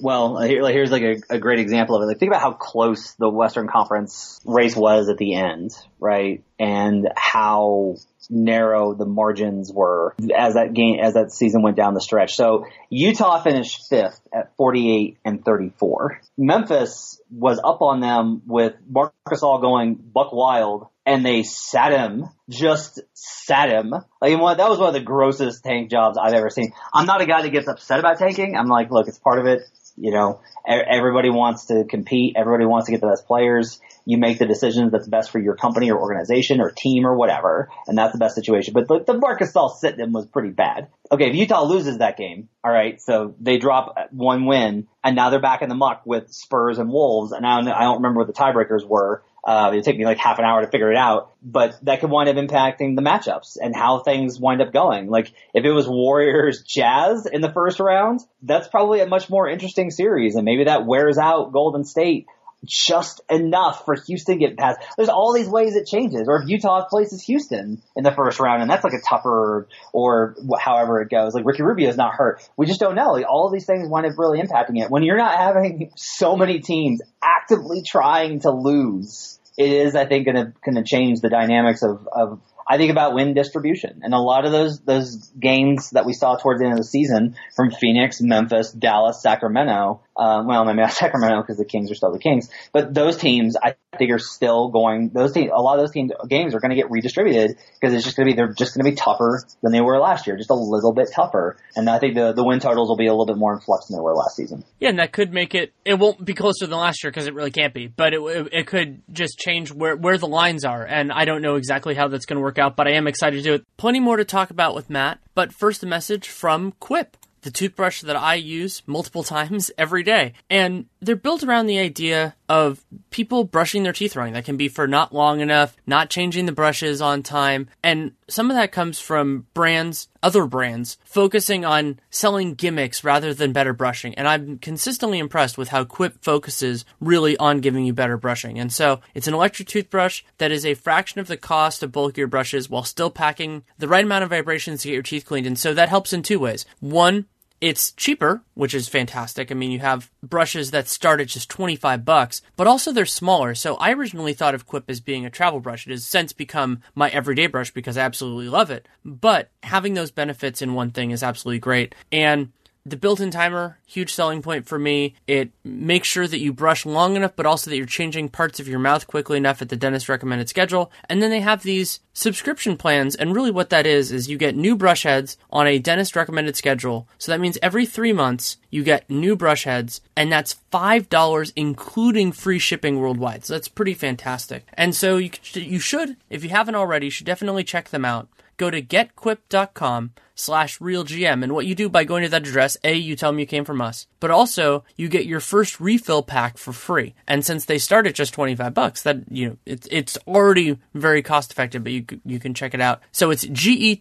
Well, here's like a, a great example of it. Like think about how close the Western Conference race was at the end, right? And how narrow the margins were as that game as that season went down the stretch. So Utah finished fifth at 48 and 34. Memphis was up on them with Marc Gasol going buck wild and they sat him, just sat him. Like what, that was one of the grossest tank jobs I've ever seen. I'm not a guy that gets upset about tanking. I'm like, look, it's part of it. You know, everybody wants to compete. Everybody wants to get the best players. You make the decisions that's best for your company or organization or team or whatever, and that's the best situation. But the, the Marc Gasol sit them was pretty bad. Okay, if Utah loses that game, all right, so they drop one win, and now they're back in the muck with Spurs and Wolves, and I don't, I don't remember what the tiebreakers were. Uh, it took me like half an hour to figure it out, but that could wind up impacting the matchups and how things wind up going. Like if it was Warriors Jazz in the first round, that's probably a much more interesting series, and maybe that wears out Golden State just enough for Houston to get past. There's all these ways it changes. Or if Utah places Houston in the first round and that's like a tougher or however it goes, like Ricky Rubio is not hurt. We just don't know. Like all these things wind up really impacting it. When you're not having so many teams actively trying to lose, it is, I think, gonna, gonna change the dynamics of, of I think about win distribution and a lot of those, those gains that we saw towards the end of the season from Phoenix, Memphis, Dallas, Sacramento, um, well, maybe not Sacramento because the Kings are still the Kings, but those teams I think are still going. Those teams, a lot of those teams games are going to get redistributed because it's just going to be they're just going to be tougher than they were last year, just a little bit tougher. And I think the the win totals will be a little bit more in flux than they were last season. Yeah, and that could make it. It won't be closer than last year because it really can't be, but it, it it could just change where where the lines are. And I don't know exactly how that's going to work out, but I am excited to do it. Plenty more to talk about with Matt. But first, a message from Quip the toothbrush that I use multiple times every day. And they're built around the idea of people brushing their teeth wrong. That can be for not long enough, not changing the brushes on time. And some of that comes from brands, other brands, focusing on selling gimmicks rather than better brushing. And I'm consistently impressed with how Quip focuses really on giving you better brushing. And so it's an electric toothbrush that is a fraction of the cost of bulkier brushes while still packing the right amount of vibrations to get your teeth cleaned. And so that helps in two ways. One, it's cheaper, which is fantastic. I mean, you have brushes that start at just 25 bucks, but also they're smaller. So I originally thought of Quip as being a travel brush. It has since become my everyday brush because I absolutely love it. But having those benefits in one thing is absolutely great. And the built-in timer, huge selling point for me. It makes sure that you brush long enough, but also that you're changing parts of your mouth quickly enough at the dentist recommended schedule. And then they have these subscription plans, and really what that is is you get new brush heads on a dentist recommended schedule. So that means every three months you get new brush heads, and that's five dollars including free shipping worldwide. So that's pretty fantastic. And so you you should, if you haven't already, you should definitely check them out go to getquip.com slash realgm. And what you do by going to that address, A, you tell them you came from us, but also you get your first refill pack for free. And since they start at just 25 bucks, that, you know, it's, it's already very cost effective, but you, you can check it out. So it's G-E-T-Q-U-I-P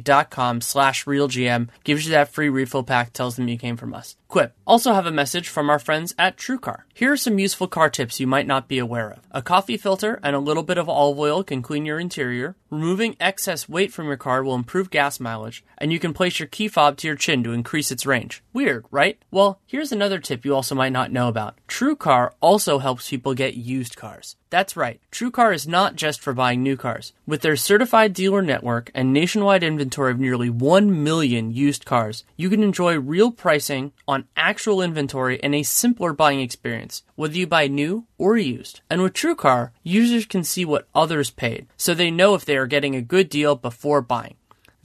dot com slash realgm. Gives you that free refill pack, tells them you came from us. Quip. Also have a message from our friends at TrueCar. Here are some useful car tips you might not be aware of. A coffee filter and a little bit of olive oil can clean your interior. Removing excess weight from your car will improve gas mileage, and you can place your key fob to your chin to increase its range. Weird, right? Well, here's another tip you also might not know about. TrueCar also helps people get used cars. That's right. TrueCar is not just for buying new cars. With their certified dealer network and nationwide inventory of nearly 1 million used cars, you can enjoy real pricing on actual inventory and a simpler buying experience, whether you buy new or used. And with TrueCar, users can see what others paid, so they know if they are getting a good deal before buying.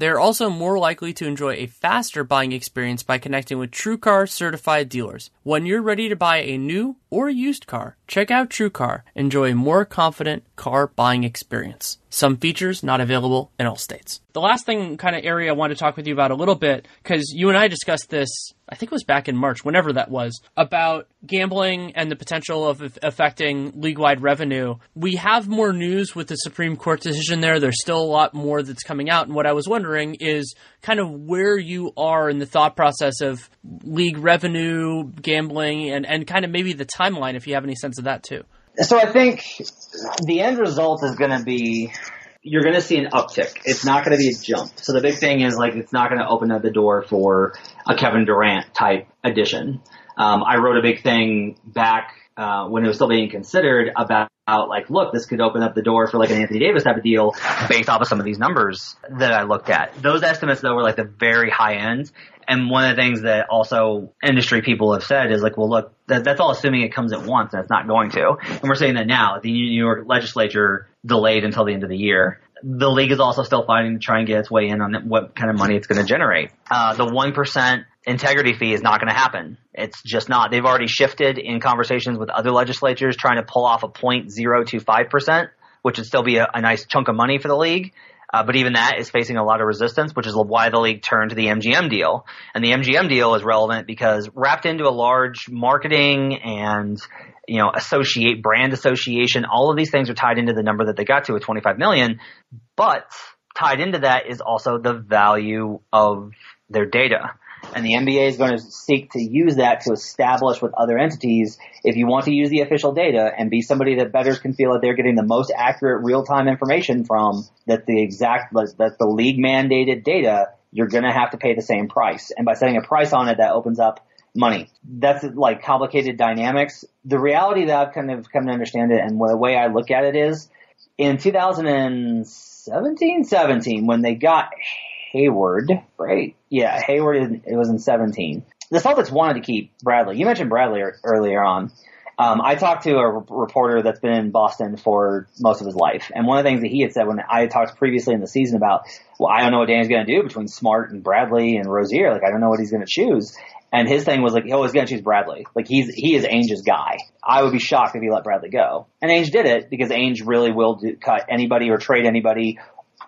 They are also more likely to enjoy a faster buying experience by connecting with TrueCar certified dealers. When you're ready to buy a new or used car, check out TrueCar. Enjoy a more confident car buying experience. Some features not available in all states. The last thing, kind of area I want to talk with you about a little bit, because you and I discussed this, I think it was back in March, whenever that was, about gambling and the potential of affecting league wide revenue. We have more news with the Supreme Court decision there. There's still a lot more that's coming out. And what I was wondering is kind of where you are in the thought process of league revenue, gambling, and, and kind of maybe the timeline, if you have any sense of that too. So I think the end result is going to be you're going to see an uptick. It's not going to be a jump. So the big thing is like it's not going to open up the door for a Kevin Durant type addition. Um, I wrote a big thing back uh, when it was still being considered about like, look, this could open up the door for like an Anthony Davis type of deal based off of some of these numbers that I looked at. Those estimates though were like the very high end. And one of the things that also industry people have said is like, well, look, that, that's all assuming it comes at once and it's not going to. And we're saying that now. The New York legislature delayed until the end of the year. The league is also still fighting to try and get its way in on what kind of money it's going to generate. Uh, the 1% integrity fee is not going to happen. It's just not. They've already shifted in conversations with other legislatures trying to pull off a 0.025%, which would still be a, a nice chunk of money for the league. Uh, but even that is facing a lot of resistance, which is why the league turned to the MGM deal. And the MGM deal is relevant because wrapped into a large marketing and you know associate brand association, all of these things are tied into the number that they got to at 25 million. But tied into that is also the value of their data. And the NBA is going to seek to use that to establish with other entities if you want to use the official data and be somebody that bettors can feel that they're getting the most accurate real-time information from that the exact that the league mandated data, you're going to have to pay the same price. And by setting a price on it, that opens up money. That's like complicated dynamics. The reality that I've kind of come to understand it and the way I look at it is in 2017, 17, when they got Hayward, right? Yeah, Hayward. It was in 17. The Celtics wanted to keep Bradley. You mentioned Bradley earlier on. Um, I talked to a reporter that's been in Boston for most of his life, and one of the things that he had said when I had talked previously in the season about, well, I don't know what Danny's going to do between Smart and Bradley and Rozier. Like, I don't know what he's going to choose. And his thing was like, he always going to choose Bradley. Like, he's he is Ainge's guy. I would be shocked if he let Bradley go. And Ainge did it because Ainge really will do, cut anybody or trade anybody,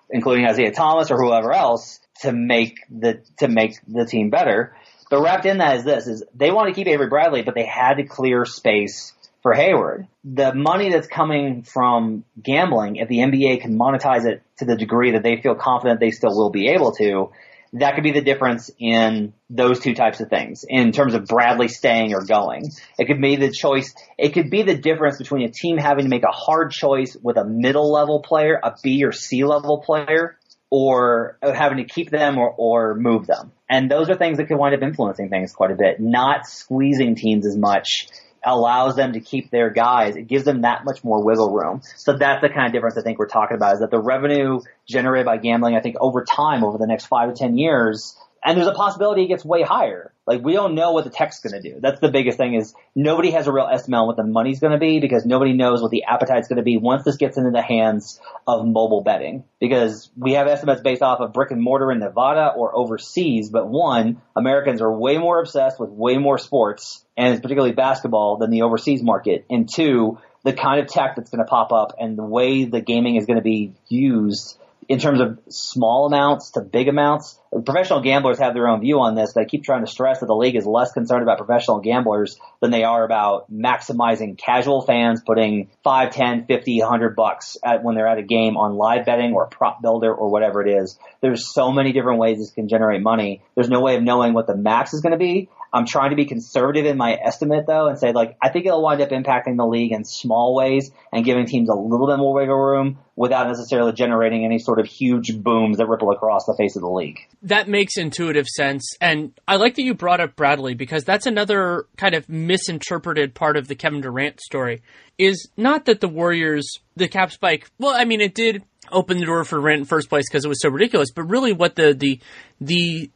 including Isaiah Thomas or whoever else, to make the to make the team better. But wrapped in that is this: is they want to keep Avery Bradley, but they had to clear space for Hayward. The money that's coming from gambling, if the NBA can monetize it to the degree that they feel confident they still will be able to, that could be the difference in those two types of things in terms of Bradley staying or going. It could be the choice. It could be the difference between a team having to make a hard choice with a middle level player, a B or C level player, or having to keep them or, or move them. And those are things that could wind up influencing things quite a bit. Not squeezing teams as much allows them to keep their guys. It gives them that much more wiggle room. So that's the kind of difference I think we're talking about is that the revenue generated by gambling, I think over time, over the next five to 10 years, and there's a possibility it gets way higher. Like we don't know what the tech's going to do. That's the biggest thing is nobody has a real estimate on what the money's going to be because nobody knows what the appetite's going to be once this gets into the hands of mobile betting. Because we have estimates based off of brick and mortar in Nevada or overseas, but one, Americans are way more obsessed with way more sports and particularly basketball than the overseas market. And two, the kind of tech that's going to pop up and the way the gaming is going to be used in terms of small amounts to big amounts. Professional gamblers have their own view on this. They keep trying to stress that the league is less concerned about professional gamblers than they are about maximizing casual fans putting 5, 10, 50, 100 bucks at when they're at a game on live betting or prop builder or whatever it is. There's so many different ways this can generate money. There's no way of knowing what the max is going to be. I'm trying to be conservative in my estimate though and say like I think it'll wind up impacting the league in small ways and giving teams a little bit more wiggle room without necessarily generating any sort of huge booms that ripple across the face of the league. That makes intuitive sense. And I like that you brought up Bradley because that's another kind of misinterpreted part of the Kevin Durant story is not that the Warriors the cap spike well I mean it did opened the door for Durant in first place because it was so ridiculous. But really, what the the the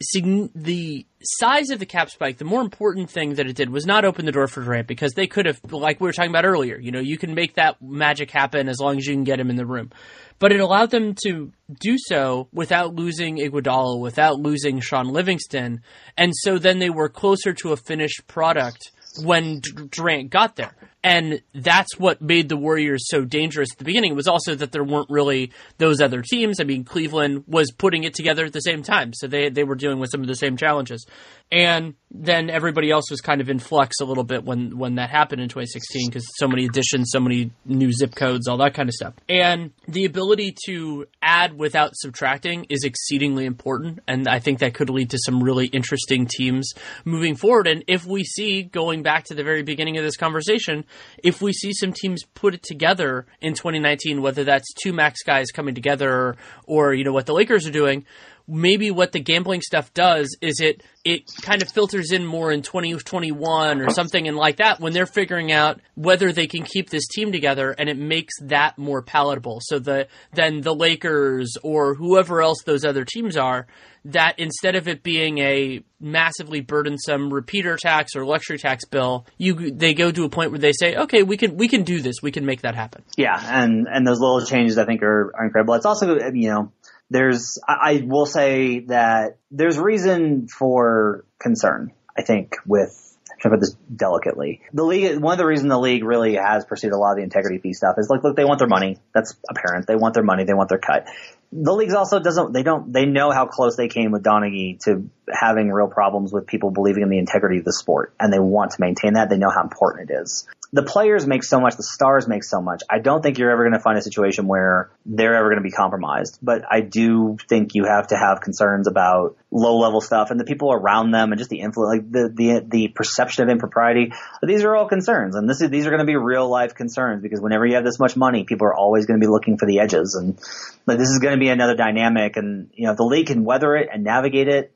the size of the cap spike, the more important thing that it did was not open the door for Durant because they could have, like we were talking about earlier, you know, you can make that magic happen as long as you can get him in the room. But it allowed them to do so without losing Iguodala, without losing Sean Livingston, and so then they were closer to a finished product when Durant got there. And that's what made the Warriors so dangerous at the beginning. Was also that there weren't really those other teams. I mean, Cleveland was putting it together at the same time, so they they were dealing with some of the same challenges. And then everybody else was kind of in flux a little bit when when that happened in 2016 because so many additions, so many new zip codes, all that kind of stuff. And the ability to add without subtracting is exceedingly important, and I think that could lead to some really interesting teams moving forward. And if we see going back to the very beginning of this conversation if we see some teams put it together in 2019, whether that's two max guys coming together or, you know what the Lakers are doing, maybe what the gambling stuff does is it it kind of filters in more in 2021 or something and like that when they're figuring out whether they can keep this team together and it makes that more palatable so the then the Lakers or whoever else those other teams are that instead of it being a massively burdensome repeater tax or luxury tax bill, you they go to a point where they say, okay, we can we can do this, we can make that happen. Yeah, and and those little changes I think are, are incredible. It's also you know there's I, I will say that there's reason for concern. I think with to put this delicately. The league, one of the reasons the league really has pursued a lot of the integrity fee stuff is like, look, they want their money. That's apparent. They want their money. They want their cut the leagues also doesn't they don't they know how close they came with Donaghy to having real problems with people believing in the integrity of the sport and they want to maintain that. They know how important it is. The players make so much the stars make so much. I don't think you're ever going to find a situation where they're ever going to be compromised but i do think you have to have concerns about low level stuff and the people around them and just the influence like the the the perception of impropriety. These are all concerns and this is these are going to be real life concerns because whenever you have this much money people are always going to be looking for the edges and like this is going to be another dynamic, and you know the league can weather it and navigate it,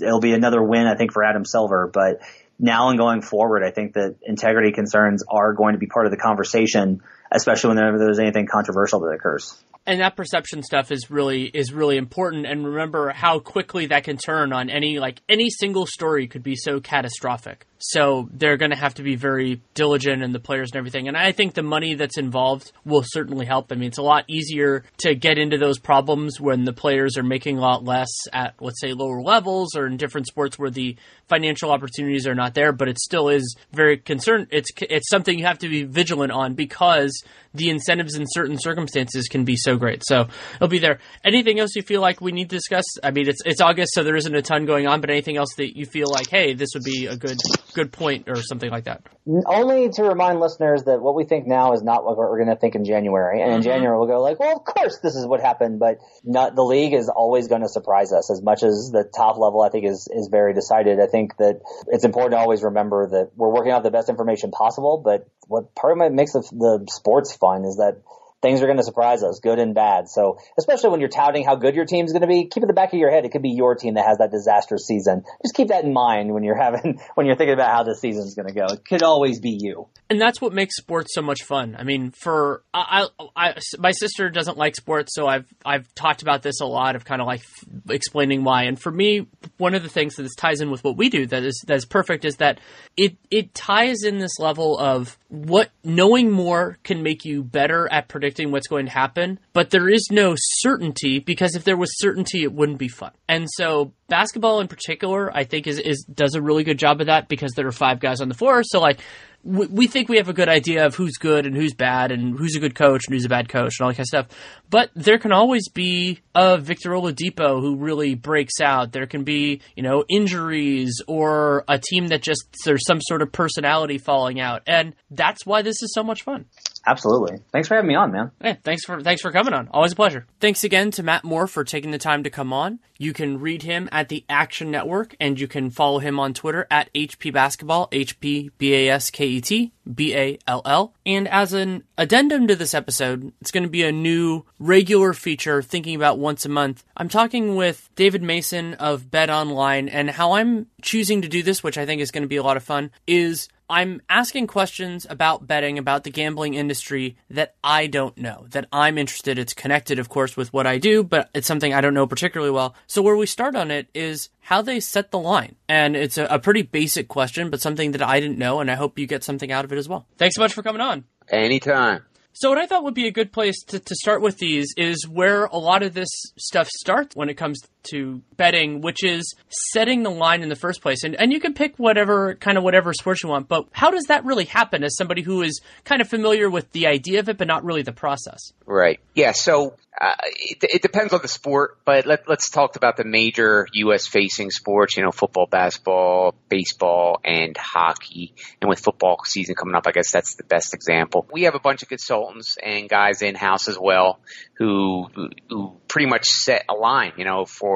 it'll be another win I think for Adam Silver. But now and going forward, I think that integrity concerns are going to be part of the conversation, especially whenever there's anything controversial that occurs. And that perception stuff is really is really important. And remember how quickly that can turn on any like any single story could be so catastrophic so they're going to have to be very diligent in the players and everything and i think the money that's involved will certainly help i mean it's a lot easier to get into those problems when the players are making a lot less at let's say lower levels or in different sports where the financial opportunities are not there but it still is very concerned it's it's something you have to be vigilant on because the incentives in certain circumstances can be so great. So it'll be there. Anything else you feel like we need to discuss? I mean, it's it's August, so there isn't a ton going on. But anything else that you feel like, hey, this would be a good good point or something like that? Only to remind listeners that what we think now is not what we're going to think in January. And in mm-hmm. January, we'll go like, well, of course, this is what happened. But not, the league is always going to surprise us as much as the top level. I think is is very decided. I think that it's important to always remember that we're working out the best information possible, but what part of it makes the, the sports fun is that things are going to surprise us, good and bad. So, especially when you're touting how good your team's going to be, keep in the back of your head, it could be your team that has that disastrous season. Just keep that in mind when you're having, when you're thinking about how the season's going to go. It could always be you. And that's what makes sports so much fun. I mean, for, I, I, I my sister doesn't like sports, so I've, I've talked about this a lot of kind of like explaining why. And for me, one of the things that this ties in with what we do that is, that is perfect is that it, it ties in this level of what knowing more can make you better at predicting what's going to happen, but there is no certainty because if there was certainty, it wouldn't be fun. And so basketball in particular, I think is, is does a really good job of that because there are five guys on the floor. So like we think we have a good idea of who's good and who's bad and who's a good coach and who's a bad coach and all that kind of stuff. But there can always be a Victor Oladipo who really breaks out. There can be, you know, injuries or a team that just there's some sort of personality falling out. And that's why this is so much fun. Absolutely. Thanks for having me on, man. Yeah, thanks for thanks for coming on. Always a pleasure. Thanks again to Matt Moore for taking the time to come on. You can read him at the Action Network, and you can follow him on Twitter at HP Basketball, H P B A S K E T B A L L. And as an addendum to this episode, it's going to be a new regular feature. Thinking about once a month, I'm talking with David Mason of Bet Online, and how I'm choosing to do this, which I think is going to be a lot of fun, is I'm asking questions about betting, about the gambling industry that I don't know, that I'm interested. It's connected, of course, with what I do, but it's something I don't know particularly well. So where we start on it is how they set the line. And it's a, a pretty basic question, but something that I didn't know, and I hope you get something out of it as well. Thanks so much for coming on. Anytime. So, what I thought would be a good place to, to start with these is where a lot of this stuff starts when it comes to betting, which is setting the line in the first place. And, and you can pick whatever kind of whatever sports you want, but how does that really happen as somebody who is kind of familiar with the idea of it, but not really the process? Right. Yeah. So uh, it, it, depends on the sport, but let, us talk about the major U.S. facing sports. You know, football, basketball, baseball, and hockey. And with football season coming up, I guess that's the best example. We have a bunch of consultants and guys in house as well who who pretty much set a line. You know, for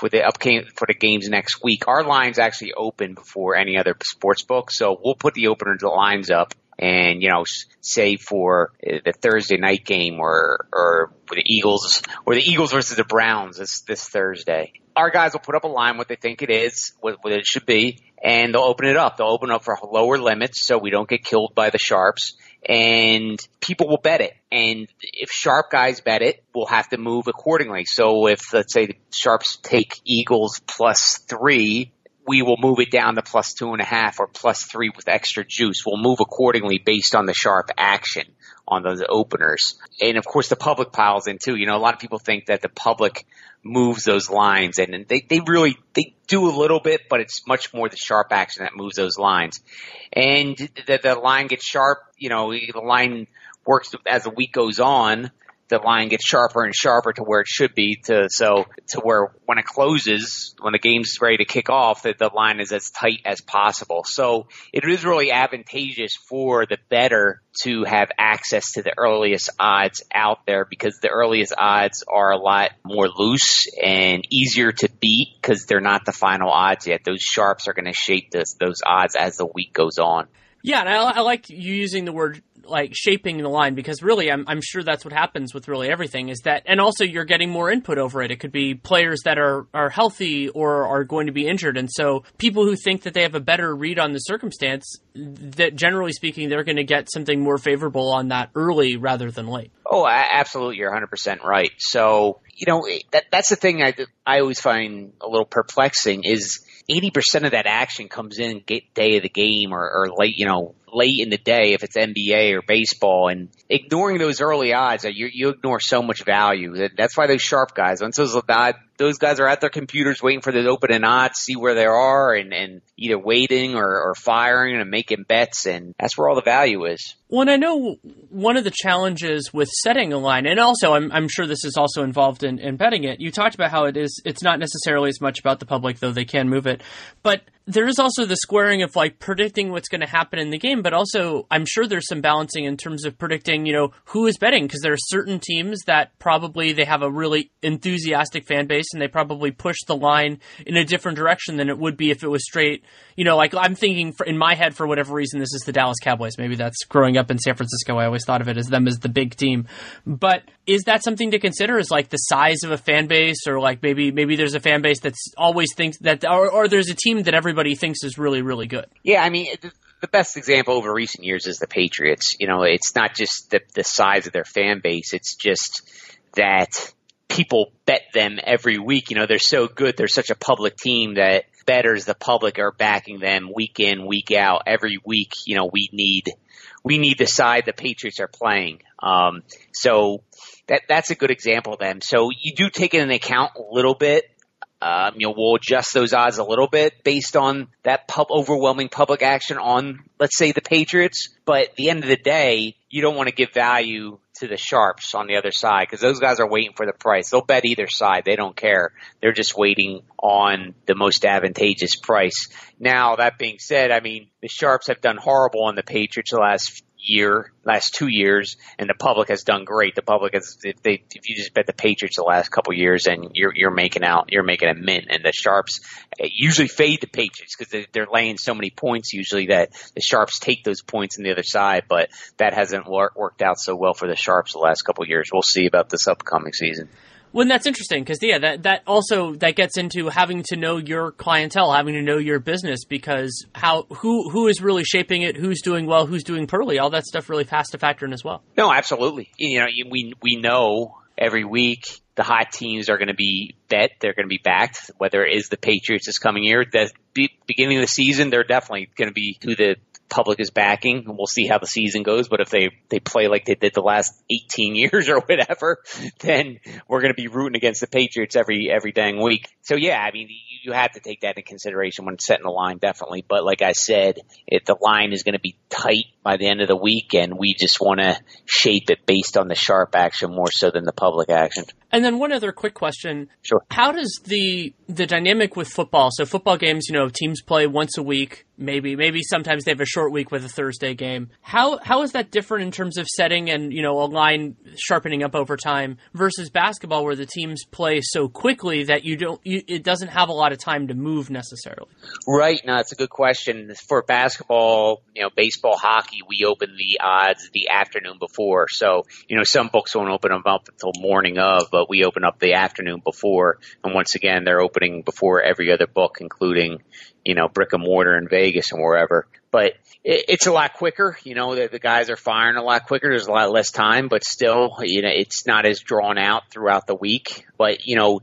for the upcoming for the games next week. Our lines actually open before any other sports book, so we'll put the opener to lines up And, you know, say for eh, the Thursday night game or, or the Eagles, or the Eagles versus the Browns this, this Thursday. Our guys will put up a line what they think it is, what, what it should be, and they'll open it up. They'll open up for lower limits so we don't get killed by the sharps and people will bet it. And if sharp guys bet it, we'll have to move accordingly. So if let's say the sharps take Eagles plus three, we will move it down to plus two and a half or plus three with extra juice. We'll move accordingly based on the sharp action on those openers. And of course the public piles in too. You know, a lot of people think that the public moves those lines and they, they really, they do a little bit, but it's much more the sharp action that moves those lines. And the, the line gets sharp, you know, the line works as the week goes on the line gets sharper and sharper to where it should be to so to where when it closes, when the game's ready to kick off, that the line is as tight as possible. So it is really advantageous for the better to have access to the earliest odds out there because the earliest odds are a lot more loose and easier to beat because they're not the final odds yet. Those sharps are going to shape this, those odds as the week goes on. Yeah, and I, I like you using the word like shaping the line because really I'm, I'm sure that's what happens with really everything is that and also you're getting more input over it. It could be players that are are healthy or are going to be injured. And so people who think that they have a better read on the circumstance that generally speaking they're going to get something more favorable on that early rather than late. Oh absolutely. You're 100% right. So you know that that's the thing I I always find a little perplexing is 80% of that action comes in day of the game or, or late, you know, late in the day if it's NBA or baseball and ignoring those early odds, you, you ignore so much value. That's why those sharp guys, once those, uh, those guys are at their computers waiting for the open and odds, see where they are and, and either waiting or, or firing and making bets. And that's where all the value is. Well, and I know one of the challenges with setting a line, and also I'm, I'm sure this is also involved in, in betting it. You talked about how it is, it's not necessarily as much about the public, though they can move it. But there is also the squaring of like predicting what's going to happen in the game, but also I'm sure there's some balancing in terms of predicting, you know, who is betting because there are certain teams that probably they have a really enthusiastic fan base and they probably push the line in a different direction than it would be if it was straight, you know, like I'm thinking for, in my head for whatever reason this is the Dallas Cowboys. Maybe that's growing up in San Francisco. I always thought of it as them as the big team. But is that something to consider is like the size of a fan base or like maybe maybe there's a fan base that's always thinks that or, or there's a team that everybody thinks is really really good? Yeah i mean the best example over recent years is the patriots. You know it's not just the, the size of their fan base it's just that people bet them every week. You know they're so good they're such a public team that betters the public are backing them week in week out every week you know we need we need the side the patriots are playing um, so that that's a good example of them. So you do take it into account a little bit. Um, you know, we'll adjust those odds a little bit based on that pub, overwhelming public action on, let's say, the Patriots. But at the end of the day, you don't want to give value to the sharps on the other side because those guys are waiting for the price. They'll bet either side. They don't care. They're just waiting on the most advantageous price. Now, that being said, I mean, the sharps have done horrible on the Patriots the last year, last two years, and the public has done great. The public has, if they, if you just bet the Patriots the last couple years, and you're you're making out, you're making a mint, and the sharps eh, usually fade the Patriots because they're laying so many points usually that the sharps take those points on the other side, but that hasn't wor- worked out so well for the sharps the last couple years. We'll see about this upcoming season. Well, that's interesting because yeah, that that also that gets into having to know your clientele, having to know your business because how who who is really shaping it, who's doing well, who's doing poorly, all that stuff really has to factor in as well. No, absolutely. You know, we we know every week the hot teams are going to be bet, they're going to be backed. Whether it is the Patriots this coming year, the beginning of the season, they're definitely going to be who the public is backing. And we'll see how the season goes. But if they, they play like they did the last 18 years or whatever, then we're going to be rooting against the Patriots every, every dang week. So yeah, I mean, you have to take that into consideration when setting the line, definitely. But like I said, if the line is going to be tight by the end of the week, and we just want to shape it based on the sharp action more so than the public action. And then one other quick question. Sure. How does the the dynamic with football? So football games, you know, teams play once a week, maybe maybe sometimes they have a short week with a Thursday game. How how is that different in terms of setting and, you know, a line sharpening up over time versus basketball where the teams play so quickly that you don't you, it doesn't have a lot of time to move necessarily? Right. No, it's a good question. For basketball, you know, baseball, hockey hockey, we open the odds the afternoon before. So, you know, some books won't open them up until morning of, but we open up the afternoon before. And once again, they're opening before every other book, including, you know, brick and mortar in Vegas and wherever. But it, it's a lot quicker. You know, the, the guys are firing a lot quicker. There's a lot less time, but still, you know, it's not as drawn out throughout the week. But, you know,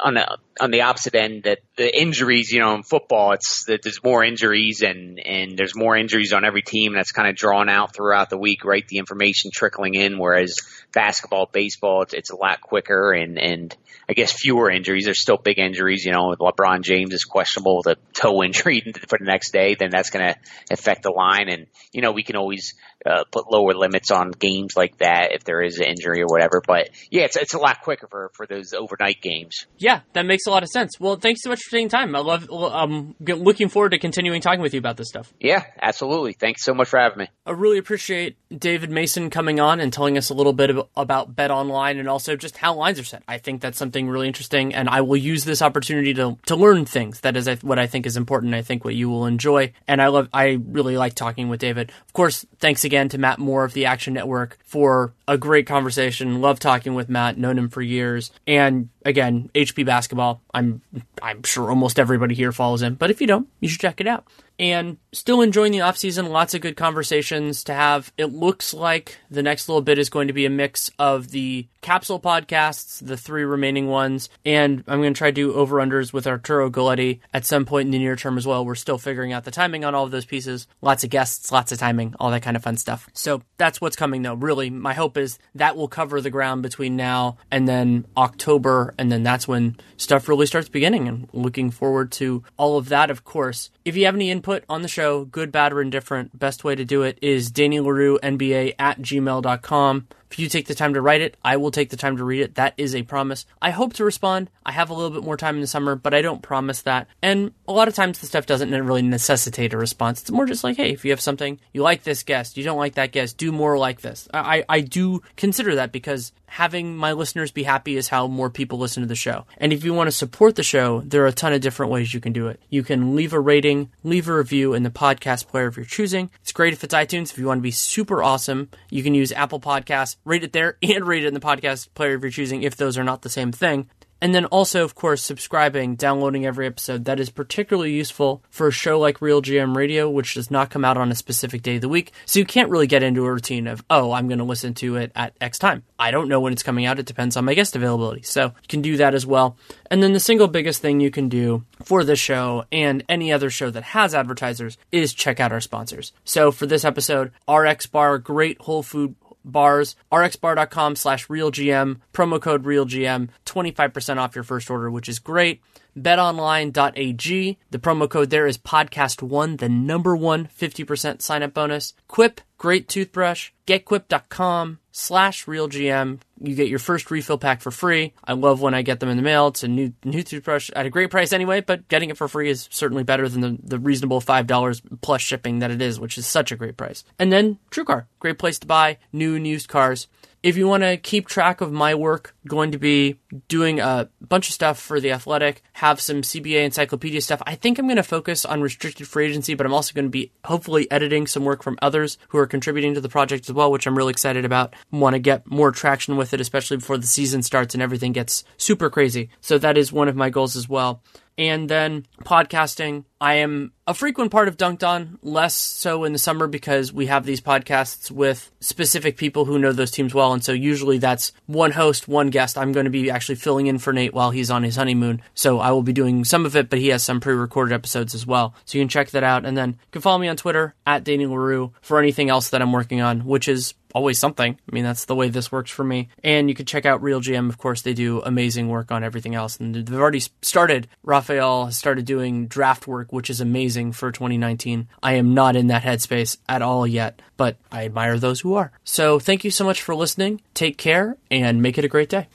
on the on the opposite end that the injuries, you know, in football, it's that there's more injuries and and there's more injuries on every team. That's kind of drawn out throughout the week, right? The information trickling in, whereas basketball, baseball, it's, it's a lot quicker and and I guess fewer injuries. There's still big injuries. You know, with LeBron James is questionable with a toe injury for the next day, then that's going to affect the line. And you know, we can always uh, put lower limits on games like that if there is an injury or whatever. But yeah, it's it's a lot quicker for for those overnight games. Yeah, that makes a lot of sense. Well, thanks so much for taking time. I love. I'm looking forward to continuing talking with you about this stuff. Yeah, absolutely. Thanks so much for having me. I really appreciate David Mason coming on and telling us a little bit about Bet Online and also just how lines are set. I think that's something really interesting, and I will use this opportunity to to learn things. That is what I think is important. I think what you will enjoy, and I love. I really like talking with David. Of course, thanks again to Matt Moore of the Action Network for a great conversation. Love talking with Matt. Known him for years, and again, HP basketball. I'm I'm sure almost everybody here follows him, but if you don't, you should check it out and still enjoying the off season. Lots of good conversations to have. It looks like the next little bit is going to be a mix of the capsule podcasts, the three remaining ones, and I'm going to try to do over unders with Arturo Galletti at some point in the near term as well. We're still figuring out the timing on all of those pieces. Lots of guests, lots of timing, all that kind of fun stuff. So that's what's coming though. Really, my hope is that will cover the ground between now and then October, and then that's when stuff really starts beginning. And looking forward to all of that, of course. If you have any input on the show, good, bad, or indifferent, best way to do it is Danny Leroux, NBA at gmail.com. If you take the time to write it, I will take the time to read it. That is a promise. I hope to respond. I have a little bit more time in the summer, but I don't promise that. And a lot of times the stuff doesn't really necessitate a response. It's more just like, hey, if you have something, you like this guest, you don't like that guest, do more like this. I, I do consider that because having my listeners be happy is how more people listen to the show. And if you want to support the show, there are a ton of different ways you can do it. You can leave a rating, leave a review in the podcast player of your choosing. It's great if it's iTunes. If you want to be super awesome, you can use Apple Podcasts rate it there and rate it in the podcast player if you're choosing if those are not the same thing. And then also, of course, subscribing, downloading every episode. That is particularly useful for a show like RealGM Radio, which does not come out on a specific day of the week. So you can't really get into a routine of, oh, I'm going to listen to it at X time. I don't know when it's coming out. It depends on my guest availability. So you can do that as well. And then the single biggest thing you can do for this show and any other show that has advertisers is check out our sponsors. So for this episode, RX Bar, great whole food bars, rxbar.com slash realgm, promo code realgm, 25% off your first order, which is great. BetOnline.ag, the promo code there is podcast1, the number one 50% sign up bonus. Quip, great toothbrush. GetQuip.com slash realgm. You get your first refill pack for free. I love when I get them in the mail. It's a new new toothbrush at a great price anyway, but getting it for free is certainly better than the, the reasonable $5 plus shipping that it is, which is such a great price. And then TrueCar, great place to buy new and used cars if you want to keep track of my work, going to be doing a bunch of stuff for the athletic, have some CBA encyclopedia stuff. I think I'm going to focus on restricted free agency, but I'm also going to be hopefully editing some work from others who are contributing to the project as well, which I'm really excited about. Want to get more traction with it, especially before the season starts and everything gets super crazy. So that is one of my goals as well. And then podcasting. I am a frequent part of Dunked On, less so in the summer because we have these podcasts with specific people who know those teams well. And so usually that's one host, one guest. I'm going to be actually filling in for Nate while he's on his honeymoon. So I will be doing some of it, but he has some pre recorded episodes as well. So you can check that out. And then you can follow me on Twitter at Danny Leroux for anything else that I'm working on, which is always something. I mean, that's the way this works for me. And you can check out RealGM. Of course, they do amazing work on everything else. And they've already started, Raphael has started doing draft work, which is amazing for 2019. I am not in that headspace at all yet, but I admire those who are. So thank you so much for listening. Take care and make it a great day.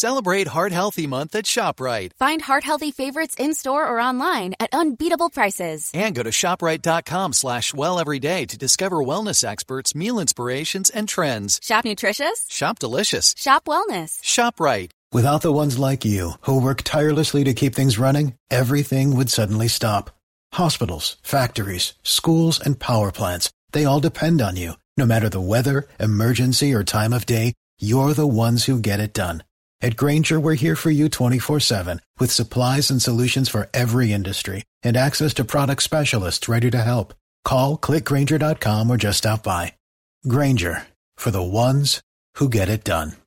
Celebrate Heart Healthy Month at ShopRite. Find heart healthy favorites in store or online at unbeatable prices. And go to ShopRite.com slash well every day to discover wellness experts, meal inspirations, and trends. Shop nutritious. Shop delicious. Shop wellness. ShopRite. Without the ones like you, who work tirelessly to keep things running, everything would suddenly stop. Hospitals, factories, schools, and power plants, they all depend on you. No matter the weather, emergency, or time of day, you're the ones who get it done. At Grainger, we're here for you 24-7 with supplies and solutions for every industry and access to product specialists ready to help. Call, clickgrainger.com, or just stop by. Grainger, for the ones who get it done.